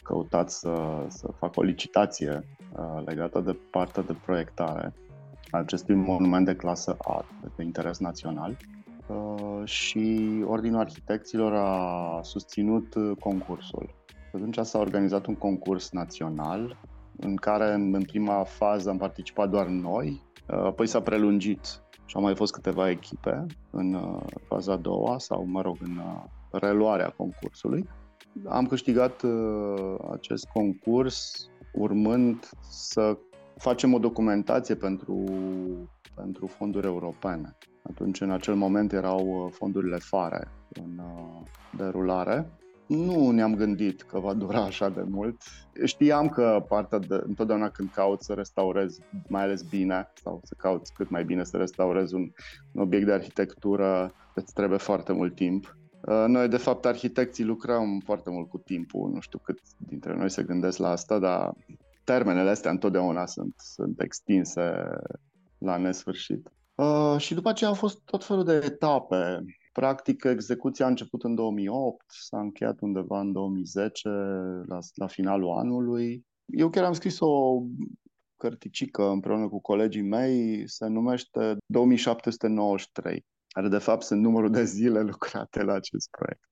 căutat să, să facă o licitație uh, legată de partea de proiectare a acestui monument de clasă A, de interes național. Uh, și Ordinul Arhitecților a susținut uh, concursul. Atunci s-a organizat un concurs național în care în prima fază am participat doar noi, apoi s-a prelungit și au mai fost câteva echipe în faza a doua sau, mă rog, în reluarea concursului. Am câștigat uh, acest concurs urmând să facem o documentație pentru, pentru fonduri europene. Atunci, în acel moment, erau uh, fondurile FARE în uh, derulare Nu ne-am gândit că va dura așa de mult. Știam că partea de, întotdeauna când cauți să restaurezi mai ales bine sau să cauți cât mai bine să restaurezi un, un obiect de arhitectură, îți trebuie foarte mult timp. Uh, noi, de fapt, arhitecții lucrăm foarte mult cu timpul. Nu știu cât dintre noi se gândesc la asta, dar termenele astea întotdeauna sunt, sunt extinse la nesfârșit. Uh, și după aceea au fost tot felul de etape. Practic, execuția a început în 2008, s-a încheiat undeva în 2010, la, la finalul anului. Eu chiar am scris o cărticică împreună cu colegii mei, se numește 2793, care de fapt sunt numărul de zile lucrate la acest proiect.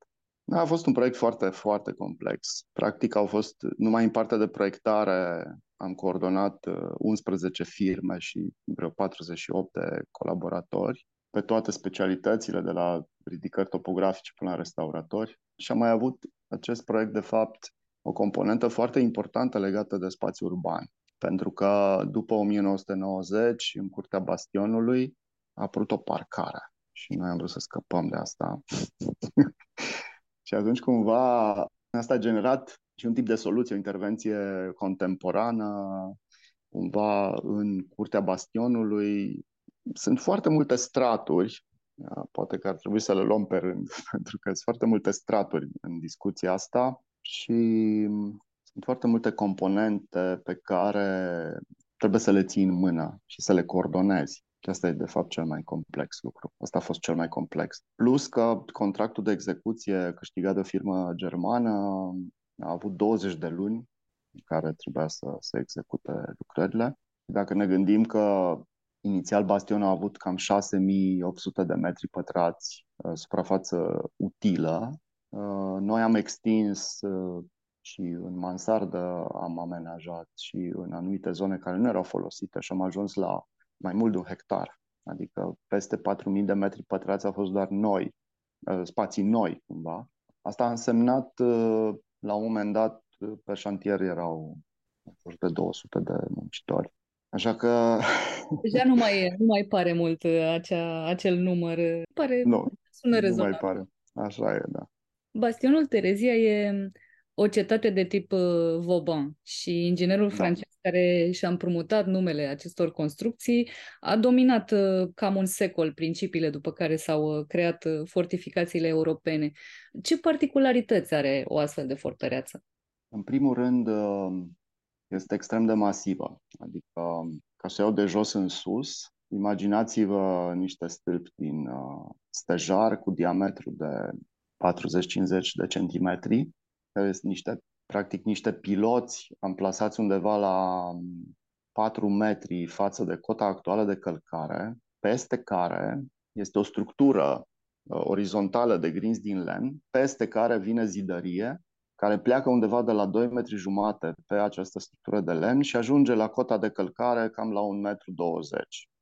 A fost un proiect foarte, foarte complex. Practic au fost, numai în partea de proiectare, am coordonat 11 uh, firme și vreo 48 de colaboratori pe toate specialitățile, de la ridicări topografice până la restauratori. Și am mai avut acest proiect, de fapt, o componentă foarte importantă legată de spațiu urban. Pentru că după 1990, în curtea Bastionului, a apărut o parcare. Și noi am vrut să scăpăm de asta. și atunci, cumva, asta a generat și un tip de soluție, o intervenție contemporană, cumva în curtea Bastionului. Sunt foarte multe straturi Poate că ar trebui să le luăm pe rând, pentru că sunt foarte multe straturi în discuția asta și sunt foarte multe componente pe care trebuie să le ții în mână și să le coordonezi. Și asta e, de fapt, cel mai complex lucru. Asta a fost cel mai complex. Plus că contractul de execuție câștigat de o firmă germană a avut 20 de luni în care trebuia să, să execute lucrările. Dacă ne gândim că Inițial Bastion a avut cam 6800 de metri pătrați uh, suprafață utilă. Uh, noi am extins uh, și în mansardă am amenajat și în anumite zone care nu erau folosite și am ajuns la mai mult de un hectar. Adică peste 4000 de metri pătrați au fost doar noi, spații noi cumva. Asta a însemnat la un moment dat pe șantier erau de 200 de muncitori. Așa că... Deja nu mai, e, nu mai pare mult uh, acea, acel număr. Pare, nu, sună nu mai pare. Așa e, da. Bastionul Terezia e o cetate de tip uh, Vauban și inginerul da. francez care și-a împrumutat numele acestor construcții a dominat uh, cam un secol principiile după care s-au creat fortificațiile europene. Ce particularități are o astfel de fortăreață? În primul rând, este extrem de masivă. Adică, ca să iau de jos în sus, imaginați-vă niște stâlpi din uh, stejar cu diametru de 40-50 de centimetri, care sunt niște, practic niște piloți amplasați undeva la 4 metri față de cota actuală de călcare, peste care este o structură uh, orizontală de grinzi din lemn, peste care vine zidărie care pleacă undeva de la 2 metri jumate pe această structură de lemn și ajunge la cota de călcare cam la 1,20 metru.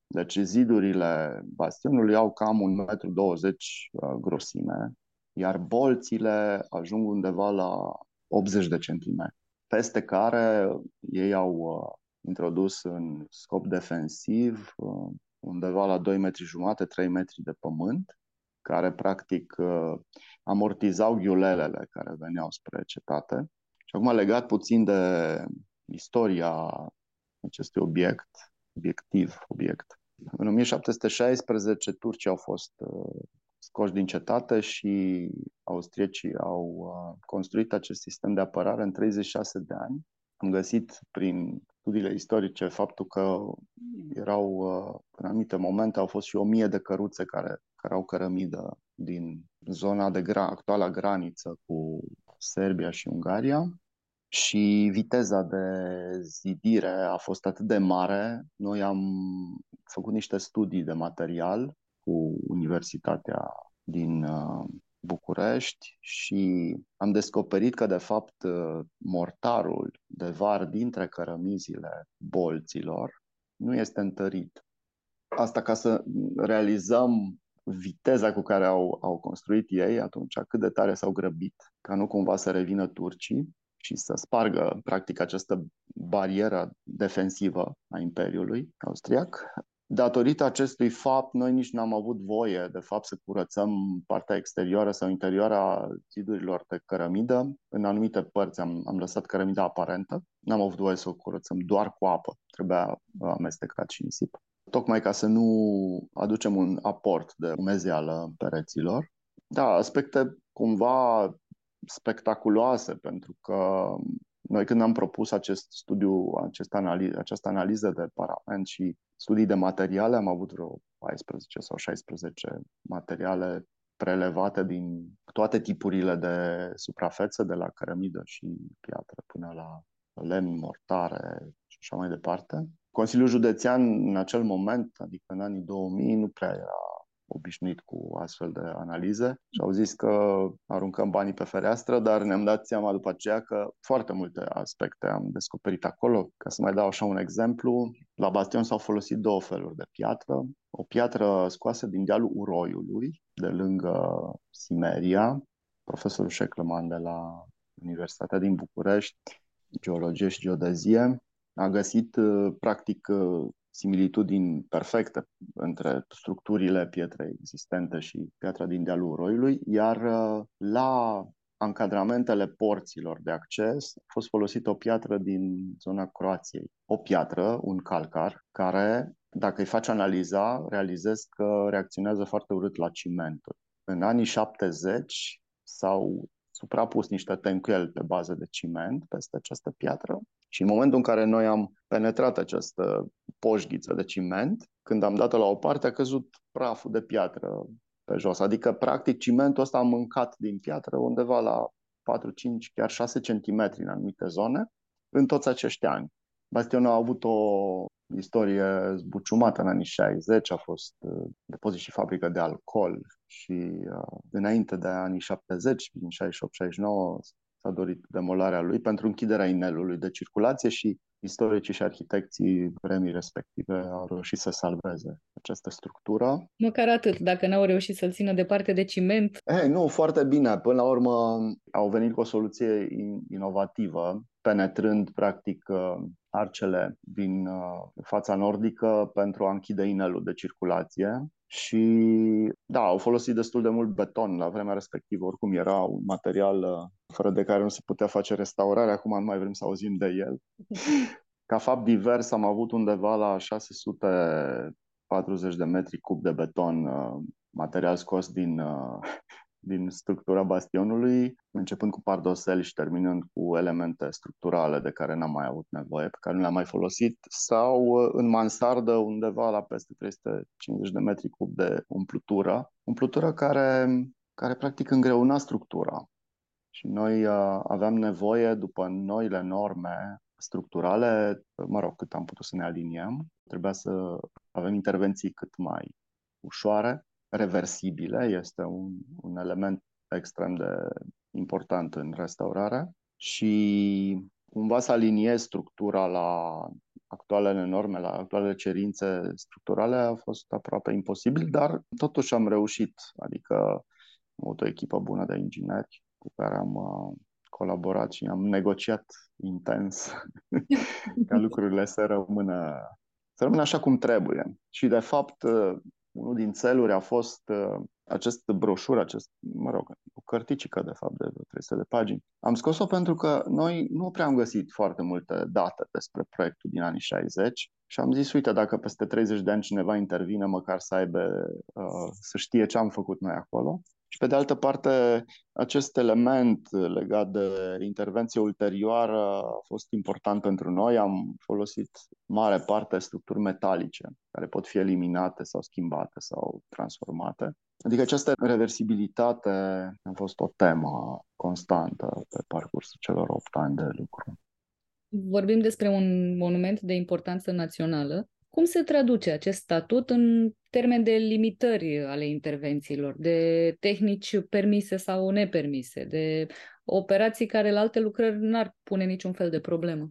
Deci zidurile bastionului au cam 1,20 metru uh, grosime, iar bolțile ajung undeva la 80 de centimetri, peste care ei au uh, introdus în scop defensiv uh, undeva la 2 metri jumate, 3 metri de pământ, care practic amortizau ghiulelele care veneau spre cetate. Și acum legat puțin de istoria acestui obiect, obiectiv, obiect. În 1716 turcii au fost uh, scoși din cetate și austriecii au uh, construit acest sistem de apărare în 36 de ani. Am găsit prin studiile istorice faptul că erau, uh, în anumite momente, au fost și o mie de căruțe care, care au cărămidă din zona de gra- actuala graniță cu Serbia și Ungaria și viteza de zidire a fost atât de mare. Noi am făcut niște studii de material cu Universitatea din uh, București și am descoperit că, de fapt, uh, mortarul de var dintre cărămizile bolților nu este întărit. Asta ca să realizăm viteza cu care au, au construit ei atunci, cât de tare s-au grăbit, ca nu cumva să revină turcii și să spargă, practic, această barieră defensivă a Imperiului Austriac. Datorită acestui fapt, noi nici n-am avut voie, de fapt, să curățăm partea exterioară sau interioară a zidurilor de cărămidă. În anumite părți am, am lăsat cărămida aparentă. N-am avut voie să o curățăm doar cu apă. Trebuia amestecat și nisip. Tocmai ca să nu aducem un aport de umezeală pereților. Da, aspecte cumva spectaculoase, pentru că noi când am propus acest studiu, acest analiz, această analiză de parament și studii de materiale, am avut vreo 14 sau 16 materiale prelevate din toate tipurile de suprafețe, de la cărămidă și piatră până la lemn, mortare și așa mai departe. Consiliul Județean în acel moment, adică în anii 2000, nu prea era obișnuit cu astfel de analize și au zis că aruncăm banii pe fereastră, dar ne-am dat seama după aceea că foarte multe aspecte am descoperit acolo. Ca să mai dau așa un exemplu, la bastion s-au folosit două feluri de piatră. O piatră scoasă din dealul Uroiului, de lângă Simeria, profesorul Șeclăman de la Universitatea din București, geologie și geodezie, a găsit practic similitudini perfecte între structurile pietrei existente și piatra din dealul roiului, iar uh, la ancadramentele porților de acces a fost folosită o piatră din zona Croației. O piatră, un calcar, care, dacă îi faci analiza, realizezi că reacționează foarte urât la cimenturi. În anii 70 s-au suprapus niște tencuieli pe bază de ciment peste această piatră și în momentul în care noi am penetrat această poșghiță de ciment, când am dat-o la o parte, a căzut praful de piatră pe jos. Adică, practic, cimentul ăsta a mâncat din piatră undeva la 4, 5, chiar 6 cm în anumite zone în toți acești ani. Bastionul a avut o istorie zbuciumată în anii 60, a fost uh, depozit și fabrică de alcool și uh, înainte de anii 70, din 68-69, s-a dorit demolarea lui pentru închiderea inelului de circulație și istoricii și arhitecții vremii respective au reușit să salveze această structură. Măcar atât, dacă n-au reușit să-l țină departe de ciment. Ei, nu, foarte bine. Până la urmă au venit cu o soluție inovativă, penetrând practic uh, arcele din uh, fața nordică pentru a închide inelul de circulație și da, au folosit destul de mult beton la vremea respectivă, oricum era un material uh, fără de care nu se putea face restaurare, acum nu mai vrem să auzim de el. Ca fapt divers am avut undeva la 640 de metri cub de beton, uh, material scos din din structura bastionului, începând cu pardosel și terminând cu elemente structurale de care n-am mai avut nevoie, pe care nu le-am mai folosit, sau uh, în mansardă undeva la peste 350 de metri cub de umplutură, umplutură care, care practic îngreuna structura. Și noi uh, aveam nevoie, după noile norme structurale, mă rog, cât am putut să ne aliniem, trebuia să avem intervenții cât mai ușoare, reversibile, este un, un element extrem de important în restaurare și cumva să aliniez structura la actualele norme, la actualele cerințe structurale a fost aproape imposibil, dar totuși am reușit, adică am avut o echipă bună de ingineri cu care am uh, colaborat și am negociat intens ca lucrurile să rămână, să rămână așa cum trebuie. Și de fapt uh, unul din țeluri a fost uh, acest broșură, acest, mă rog, o cărticică de fapt de 300 de pagini. Am scos-o pentru că noi nu prea am găsit foarte multe date despre proiectul din anii 60 și am zis, uite, dacă peste 30 de ani cineva intervine, măcar să aibă, uh, să știe ce am făcut noi acolo. Și pe de altă parte, acest element legat de intervenție ulterioară a fost important pentru noi. Am folosit mare parte structuri metalice care pot fi eliminate sau schimbate sau transformate. Adică această reversibilitate a fost o temă constantă pe parcursul celor 8 ani de lucru. Vorbim despre un monument de importanță națională cum se traduce acest statut în termen de limitări ale intervențiilor, de tehnici permise sau nepermise, de operații care la alte lucrări n-ar pune niciun fel de problemă?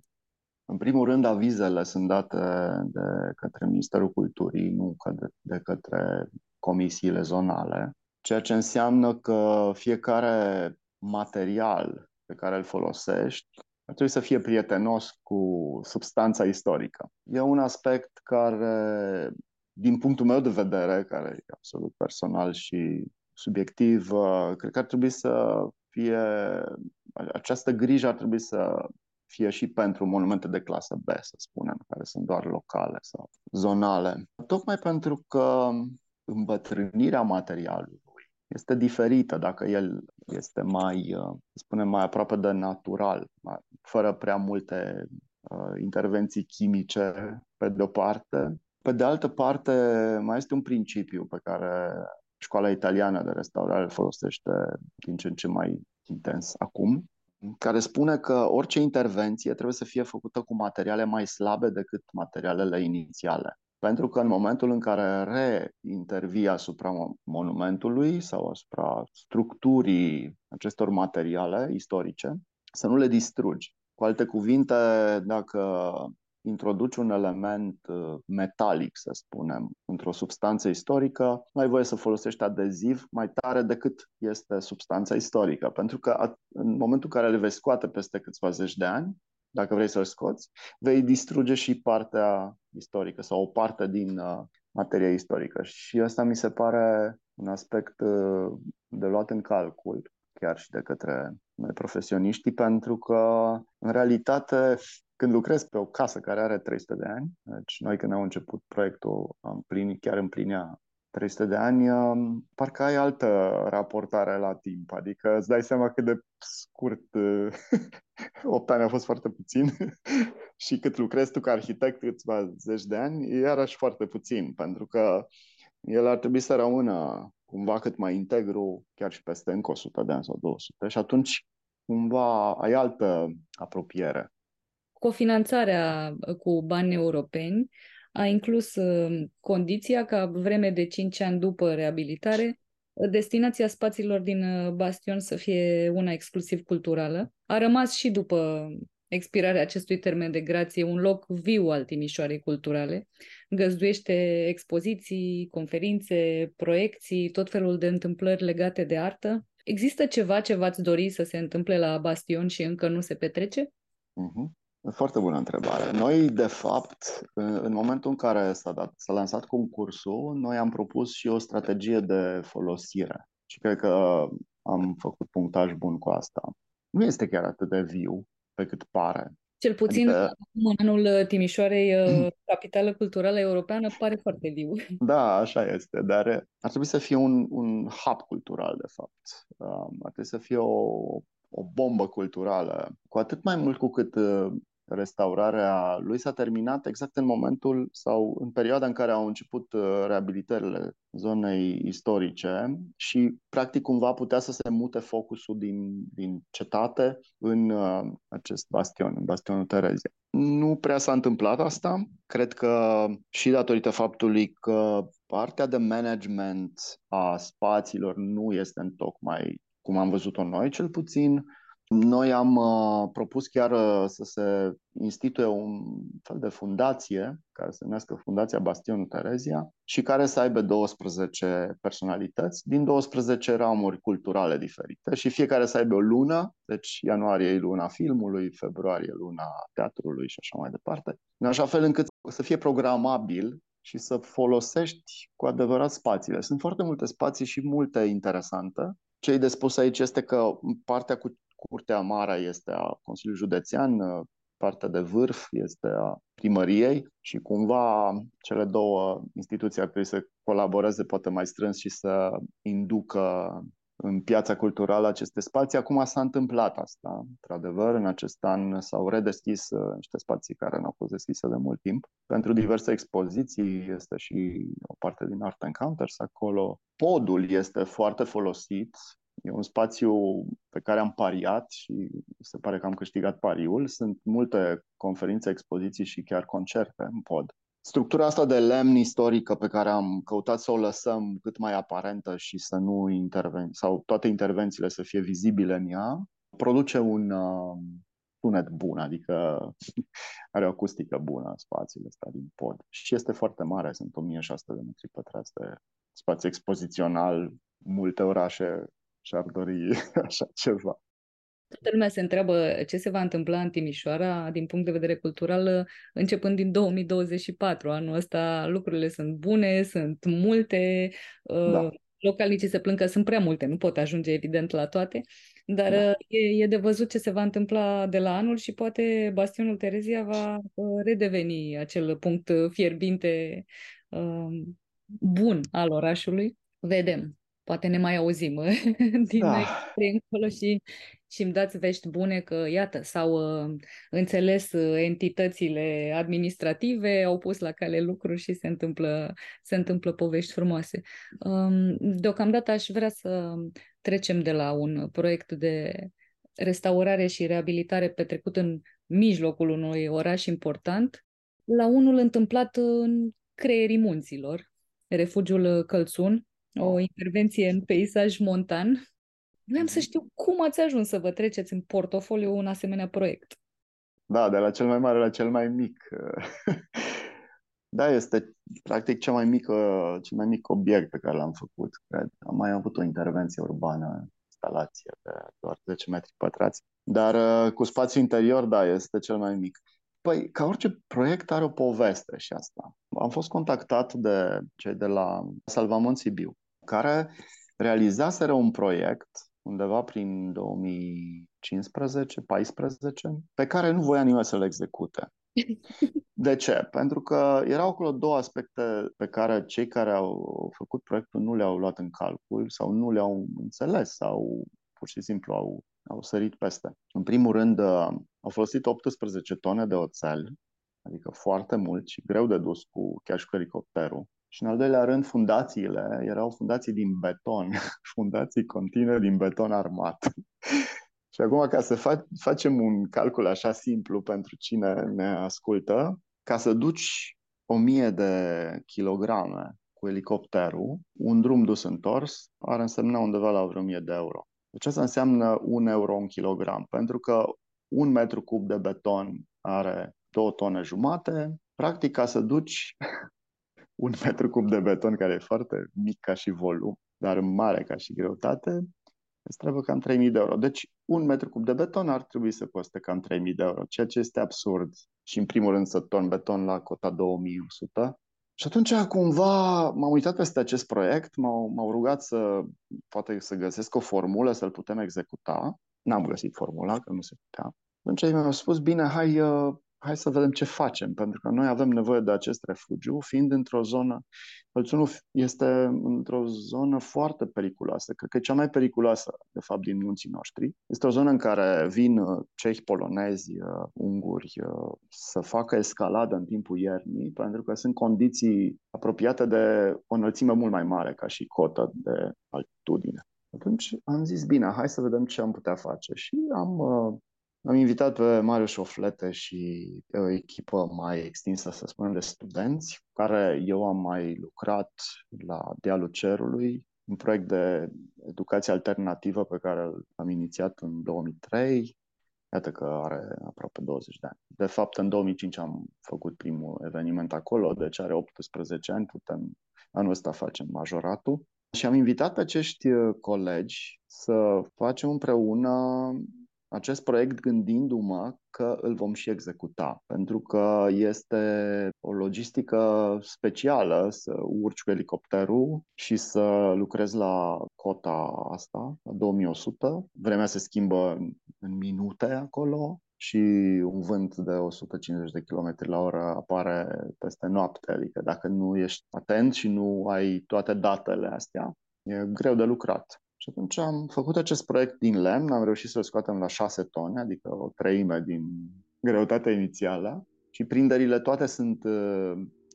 În primul rând, avizele sunt date de către Ministerul Culturii, nu de către comisiile zonale, ceea ce înseamnă că fiecare material pe care îl folosești ar trebui să fie prietenos cu substanța istorică. E un aspect care din punctul meu de vedere, care e absolut personal și subiectiv, uh, cred că ar trebui să fie, această grijă ar trebui să fie și pentru monumente de clasă B, să spunem, care sunt doar locale sau zonale. Tocmai pentru că îmbătrânirea materialului este diferită dacă el este mai, uh, să spunem, mai aproape de natural, fără prea multe uh, intervenții chimice pe de-o parte. Pe de altă parte, mai este un principiu pe care școala italiană de restaurare îl folosește din ce în ce mai intens acum, care spune că orice intervenție trebuie să fie făcută cu materiale mai slabe decât materialele inițiale. Pentru că în momentul în care reintervii asupra monumentului sau asupra structurii acestor materiale istorice, să nu le distrugi. Cu alte cuvinte, dacă introduci un element uh, metalic, să spunem, într-o substanță istorică, nu ai voie să folosești adeziv mai tare decât este substanța istorică. Pentru că în momentul în care le vei scoate peste câțiva zeci de ani, dacă vrei să-l scoți, vei distruge și partea istorică sau o parte din uh, materia istorică. Și asta mi se pare un aspect uh, de luat în calcul, chiar și de către noi profesioniștii, pentru că, în realitate, când lucrezi pe o casă care are 300 de ani, deci noi când am început proiectul, am plinit, chiar împlinea 300 de ani, um, parcă ai altă raportare la timp, adică îți dai seama cât de scurt, 8 ani a fost foarte puțin și cât lucrezi tu ca arhitect câțiva zeci de ani, e iarăși foarte puțin, pentru că el ar trebui să rămână cumva cât mai integru chiar și peste încă 100 de ani sau 200 și atunci cumva ai altă apropiere. Cofinanțarea cu bani europeni a inclus uh, condiția ca vreme de 5 ani după reabilitare destinația spațiilor din uh, Bastion să fie una exclusiv culturală. A rămas și după expirarea acestui termen de grație un loc viu al Timișoarei culturale. Găzduiește expoziții, conferințe, proiecții, tot felul de întâmplări legate de artă. Există ceva ce v-ați dori să se întâmple la Bastion și încă nu se petrece? Uh-huh. Foarte bună întrebare. Noi, de fapt, în momentul în care s-a, dat, s-a lansat concursul, noi am propus și o strategie de folosire. Și cred că am făcut punctaj bun cu asta. Nu este chiar atât de viu pe cât pare. Cel puțin adică... în anul Timișoarei, uh, capitală culturală europeană, pare foarte viu. Da, așa este, dar ar trebui să fie un, un hub cultural, de fapt. Um, ar trebui să fie o, o bombă culturală, cu atât mai mult cu cât uh, restaurarea lui s-a terminat exact în momentul sau în perioada în care au început uh, reabilitările zonei istorice și practic cumva putea să se mute focusul din, din cetate în uh, acest bastion, în bastionul Terezia. Nu prea s-a întâmplat asta. Cred că și datorită faptului că partea de management a spațiilor nu este în tocmai cum am văzut-o noi, cel puțin, noi am uh, propus chiar uh, să se instituie un fel de fundație care se numească Fundația Bastionul Terezia și care să aibă 12 personalități din 12 ramuri culturale diferite și fiecare să aibă o lună, deci ianuarie e luna filmului, februarie luna teatrului și așa mai departe, în așa fel încât să fie programabil și să folosești cu adevărat spațiile. Sunt foarte multe spații și multe interesante. Ce e de spus aici este că partea cu Curtea Mare este a Consiliului Județean, partea de vârf este a primăriei și cumva cele două instituții ar trebui să colaboreze poate mai strâns și să inducă în piața culturală aceste spații. Acum s-a întâmplat asta, într-adevăr, în acest an s-au redeschis uh, niște spații care nu au fost deschise de mult timp. Pentru diverse expoziții este și o parte din Art Encounters acolo. Podul este foarte folosit E un spațiu pe care am pariat și se pare că am câștigat pariul. Sunt multe conferințe, expoziții și chiar concerte în pod. Structura asta de lemn istorică pe care am căutat să o lăsăm cât mai aparentă și să nu interveni sau toate intervențiile să fie vizibile în ea, produce un uh, sunet bun, adică are o acustică bună în spațiile astea din pod. Și este foarte mare, sunt 1600 de metri pătrați de spațiu expozițional, multe orașe și-ar dori așa ceva. Toată lumea se întreabă ce se va întâmpla în Timișoara din punct de vedere cultural începând din 2024. Anul ăsta lucrurile sunt bune, sunt multe, da. localnicii se plâng că sunt prea multe, nu pot ajunge evident la toate, dar da. e, e de văzut ce se va întâmpla de la anul și poate Bastionul Terezia va redeveni acel punct fierbinte bun al orașului. Vedem poate ne mai auzim din da. încolo și, și îmi dați vești bune că, iată, s-au uh, înțeles uh, entitățile administrative, au pus la cale lucruri și se întâmplă, se întâmplă povești frumoase. Um, deocamdată aș vrea să trecem de la un proiect de restaurare și reabilitare petrecut în mijlocul unui oraș important la unul întâmplat în creierii munților, refugiul Călțun, o intervenție în peisaj montan. Vreau să știu cum ați ajuns să vă treceți în portofoliu un asemenea proiect. Da, de la cel mai mare la cel mai mic. Da, este practic cel mai mic, cel mai mic obiect pe care l-am făcut, cred. Am mai avut o intervenție urbană, instalație de doar 10 metri pătrați, dar cu spațiu interior, da, este cel mai mic. Păi, ca orice proiect are o poveste și asta. Am fost contactat de cei de la Salvamont Sibiu, care realizaseră un proiect undeva prin 2015-14, pe care nu voia nimeni să-l execute. De ce? Pentru că erau acolo două aspecte pe care cei care au făcut proiectul nu le-au luat în calcul sau nu le-au înțeles sau pur și simplu au, au sărit peste. În primul rând, au folosit 18 tone de oțel, adică foarte mult și greu de dus cu chiar și cu elicopterul. Și în al doilea rând, fundațiile erau fundații din beton, fundații continue din beton armat. și acum, ca să fac, facem un calcul așa simplu pentru cine ne ascultă, ca să duci o mie de kilograme cu elicopterul, un drum dus întors ar însemna undeva la vreo 1000 de euro. Deci asta înseamnă un euro un kilogram, pentru că un metru cub de beton are două tone jumate. Practic, ca să duci un metru cub de beton, care e foarte mic ca și volum, dar mare ca și greutate, îți trebuie cam 3000 de euro. Deci, un metru cub de beton ar trebui să coste cam 3000 de euro, ceea ce este absurd. Și, în primul rând, să ton beton la cota 2100. Și atunci, cumva, m-am uitat peste acest proiect, m-au, m-au rugat să, poate să găsesc o formulă să-l putem executa. N-am găsit formula, că nu se putea. Atunci ei mi-au spus, bine, hai, uh, hai să vedem ce facem, pentru că noi avem nevoie de acest refugiu, fiind într-o zonă, Hălțunul este într-o zonă foarte periculoasă, cred că e cea mai periculoasă, de fapt, din munții noștri. Este o zonă în care vin uh, cehi, polonezi, uh, unguri să facă escaladă în timpul iernii, pentru că sunt condiții apropiate de o înălțime mult mai mare ca și cotă de altitudine. Atunci am zis, bine, hai să vedem ce am putea face. Și am am invitat pe Marius Șoflete și pe o echipă mai extinsă, să spunem, de studenți, cu care eu am mai lucrat la Dealul Cerului, un proiect de educație alternativă pe care am inițiat în 2003. Iată că are aproape 20 de ani. De fapt, în 2005 am făcut primul eveniment acolo, deci are 18 ani, putem anul ăsta facem majoratul. Și am invitat pe acești colegi să facem împreună acest proiect gândindu-mă că îl vom și executa, pentru că este o logistică specială să urci cu elicopterul și să lucrezi la cota asta, la 2100. Vremea se schimbă în minute acolo și un vânt de 150 de km la oră apare peste noapte, adică dacă nu ești atent și nu ai toate datele astea, e greu de lucrat. Și atunci am făcut acest proiect din lemn, am reușit să-l scoatem la 6 tone, adică o treime din greutatea inițială și prinderile toate sunt uh,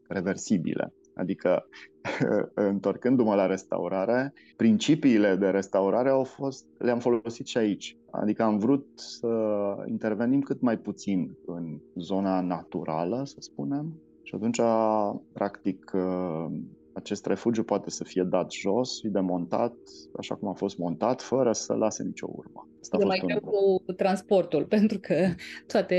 reversibile. Adică, întorcându-mă la restaurare, principiile de restaurare au fost, le-am folosit și aici. Adică am vrut să intervenim cât mai puțin în zona naturală, să spunem, și atunci, practic, uh, acest refugiu poate să fie dat jos și demontat așa cum a fost montat, fără să lase nicio urmă. Asta e mai greu cu transportul, pentru că toate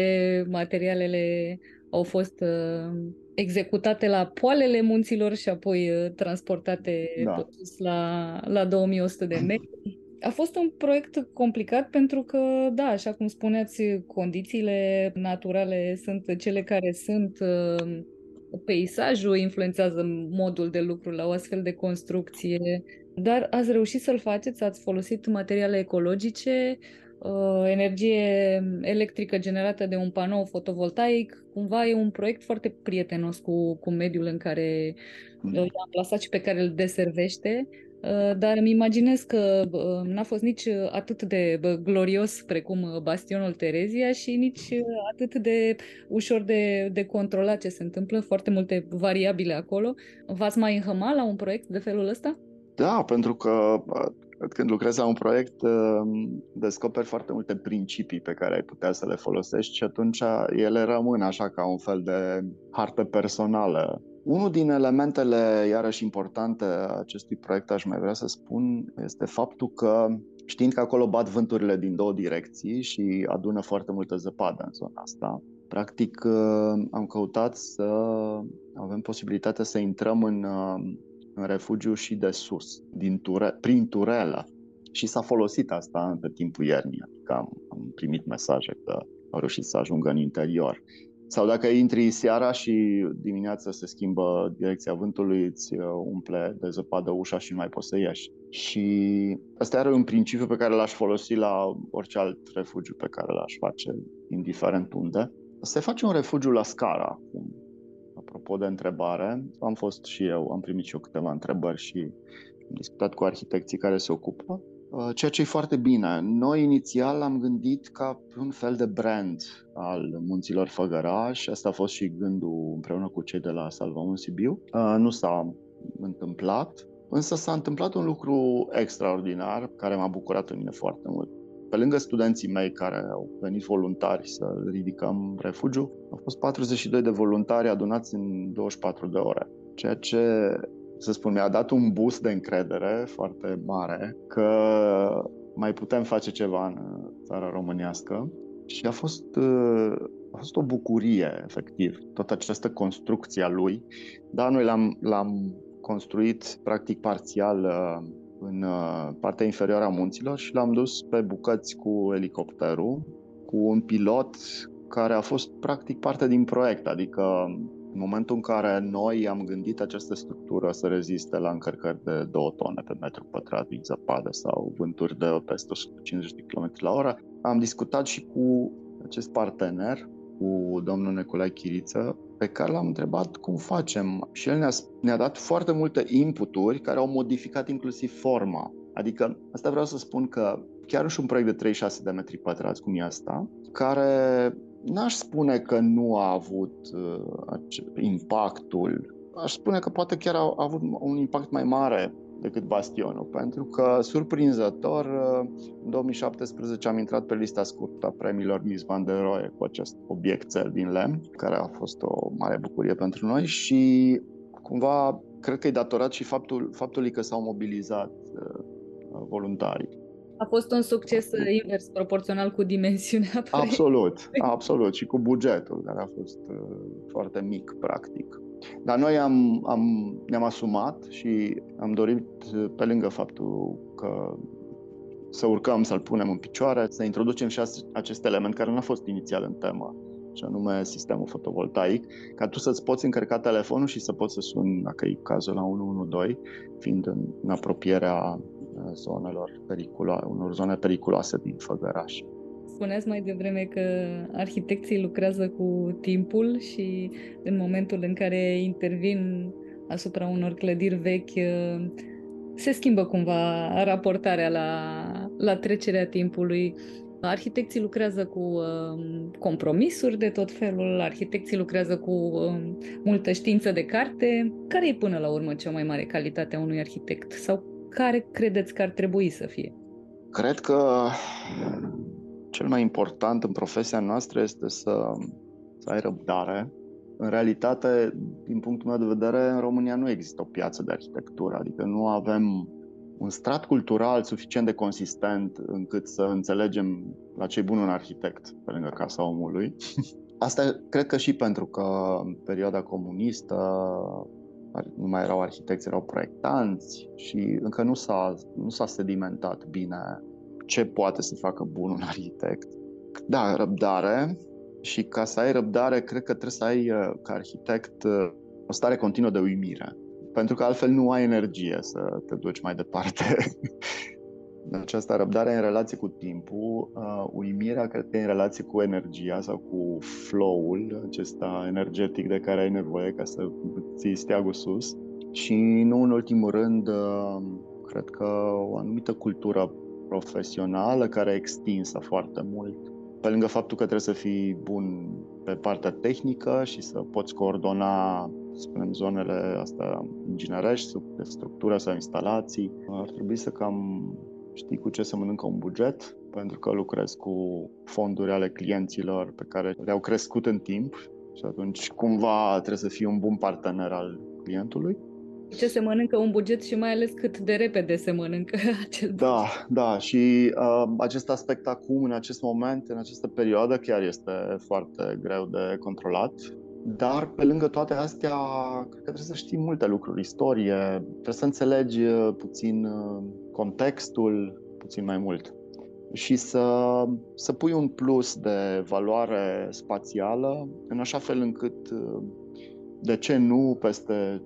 materialele au fost uh, executate la poalele munților și apoi uh, transportate da. la, la 2100 de metri. A fost un proiect complicat pentru că, da, așa cum spuneați, condițiile naturale sunt cele care sunt. Uh, peisajul influențează modul de lucru la o astfel de construcție, dar ați reușit să-l faceți, ați folosit materiale ecologice, uh, energie electrică generată de un panou fotovoltaic, cumva e un proiect foarte prietenos cu, cu mediul în care mm. l-am plasat și pe care îl deservește. Uh, dar îmi imaginez că uh, n-a fost nici atât de glorios precum bastionul Terezia și nici atât de ușor de, de controlat ce se întâmplă, foarte multe variabile acolo. V-ați mai înhăma la un proiect de felul ăsta? Da, pentru că când lucrezi la un proiect, descoperi foarte multe principii pe care ai putea să le folosești și atunci ele rămân așa ca un fel de hartă personală. Unul din elementele, iarăși importante, acestui proiect, aș mai vrea să spun, este faptul că, știind că acolo bat vânturile din două direcții și adună foarte multă zăpadă în zona asta, practic am căutat să avem posibilitatea să intrăm în, în refugiu și de sus, din ture, prin Turelă. Și s-a folosit asta pe timpul iernii, adică am, am primit mesaje că au reușit să ajungă în interior. Sau dacă intri seara și dimineața se schimbă direcția vântului, îți uh, umple de zăpadă ușa și nu mai poți să ieși. Și ăsta are un principiu pe care l-aș folosi la orice alt refugiu pe care l-aș face, indiferent unde. Se face un refugiu la scara acum. Apropo de întrebare, am fost și eu, am primit și eu câteva întrebări și am discutat cu arhitecții care se ocupă. Uh, ceea ce e foarte bine. Noi inițial am gândit ca un fel de brand al munților Făgăraș. Asta a fost și gândul împreună cu cei de la Salvaun Sibiu. Uh, nu s-a întâmplat, însă s-a întâmplat un lucru extraordinar care m-a bucurat în mine foarte mult. Pe lângă studenții mei care au venit voluntari să ridicăm refugiu, au fost 42 de voluntari adunați în 24 de ore, ceea ce să spun, mi-a dat un boost de încredere foarte mare că mai putem face ceva în țara românească și a fost, a fost o bucurie, efectiv, toată această construcție a lui. Da, noi l-am, l-am construit practic parțial uh, în uh, partea inferioară a munților și l-am dus pe bucăți cu elicopterul, cu un pilot care a fost practic parte din proiect, adică în momentul în care noi am gândit această structură să reziste la încărcări de 2 tone pe metru pătrat din zăpadă sau vânturi de peste 150 de km la oră, am discutat și cu acest partener, cu domnul Neculai Chiriță, pe care l-am întrebat cum facem și el ne-a, ne-a dat foarte multe inputuri care au modificat inclusiv forma. Adică, asta vreau să spun că chiar și un proiect de 36 de metri pătrați, cum e asta, care N-aș spune că nu a avut uh, impactul. Aș spune că poate chiar a, a avut un impact mai mare decât Bastionul, pentru că, surprinzător, uh, în 2017 am intrat pe lista scurtă a premiilor Miss Van der Rohe cu acest obiectel din lemn, care a fost o mare bucurie pentru noi și, cumva, cred că e datorat și faptul, faptului că s-au mobilizat uh, voluntarii. A fost un succes invers, proporțional cu dimensiunea proiectului. Absolut, absolut. Și cu bugetul, care a fost uh, foarte mic, practic. Dar noi am, am, ne-am asumat și am dorit, uh, pe lângă faptul că să urcăm, să-l punem în picioare, să introducem și acest element care nu a fost inițial în temă, și anume sistemul fotovoltaic, ca tu să-ți poți încărca telefonul și să poți să suni, dacă e cazul, la 112, fiind în, în apropierea zonelor periculoase, unor zone periculoase din Făgăraș. Spuneați mai devreme că arhitecții lucrează cu timpul și în momentul în care intervin asupra unor clădiri vechi, se schimbă cumva raportarea la, la trecerea timpului. Arhitecții lucrează cu uh, compromisuri de tot felul, arhitecții lucrează cu uh, multă știință de carte. Care e până la urmă cea mai mare calitate a unui arhitect? Sau care credeți că ar trebui să fie? Cred că cel mai important în profesia noastră este să, să ai răbdare. În realitate, din punctul meu de vedere, în România nu există o piață de arhitectură, adică nu avem un strat cultural suficient de consistent încât să înțelegem la ce e bun un arhitect pe lângă casa omului. Asta cred că și pentru că în perioada comunistă nu mai erau arhitecți, erau proiectanți și încă nu s-a, nu s-a sedimentat bine ce poate să facă bun un arhitect. Da, răbdare și ca să ai răbdare, cred că trebuie să ai uh, ca arhitect uh, o stare continuă de uimire. Pentru că altfel nu ai energie să te duci mai departe. Această răbdare în relație cu timpul, uh, uimirea cred că e în relație cu energia sau cu flow-ul acesta energetic de care ai nevoie ca să ții steagul sus. Și nu în ultimul rând, uh, cred că o anumită cultură profesională care e extinsă foarte mult. Pe lângă faptul că trebuie să fii bun pe partea tehnică și să poți coordona, spunem, zonele astea inginerești, de structură sau instalații, ar trebui să cam știi cu ce se mănâncă un buget, pentru că lucrezi cu fonduri ale clienților pe care le-au crescut în timp și atunci cumva trebuie să fii un bun partener al clientului. Ce se mănâncă un buget și mai ales cât de repede se mănâncă acest Da, buget. da, și uh, acest aspect acum, în acest moment, în această perioadă, chiar este foarte greu de controlat. Dar, pe lângă toate astea, cred că trebuie să știi multe lucruri, istorie, trebuie să înțelegi uh, puțin uh, contextul, puțin mai mult. Și să, să pui un plus de valoare spațială, în așa fel încât, uh, de ce nu, peste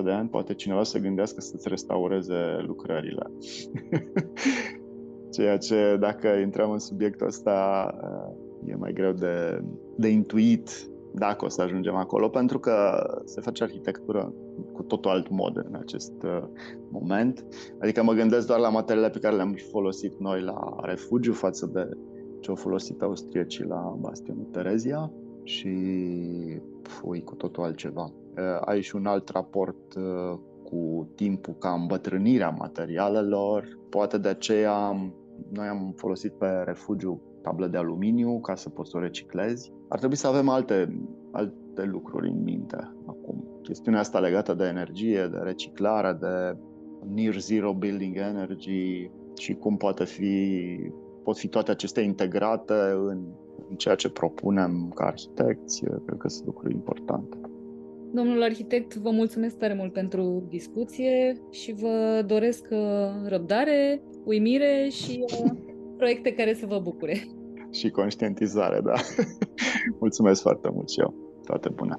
50-100 de ani, poate cineva să gândească să-ți restaureze lucrările. Ceea ce, dacă intrăm în subiectul ăsta, e mai greu de, de intuit dacă o să ajungem acolo, pentru că se face arhitectură cu totul alt mod în acest uh, moment. Adică mă gândesc doar la materiile pe care le-am folosit noi la refugiu față de ce au folosit austriecii la Bastionul Terezia și fui cu totul altceva. Uh, ai și un alt raport uh, cu timpul ca îmbătrânirea materialelor. Poate de aceea noi am folosit pe refugiu tablă de aluminiu ca să poți să o reciclezi. Ar trebui să avem alte, alte lucruri în minte acum. Chestiunea asta legată de energie, de reciclare, de near zero building energy și cum poate fi, pot fi toate acestea integrate în, în ceea ce propunem ca arhitecți, cred că sunt lucruri importante. Domnul arhitect, vă mulțumesc tare mult pentru discuție și vă doresc uh, răbdare, uimire și uh, proiecte care să vă bucure. Și conștientizare, da. Mulțumesc foarte mult și eu. Toate bune.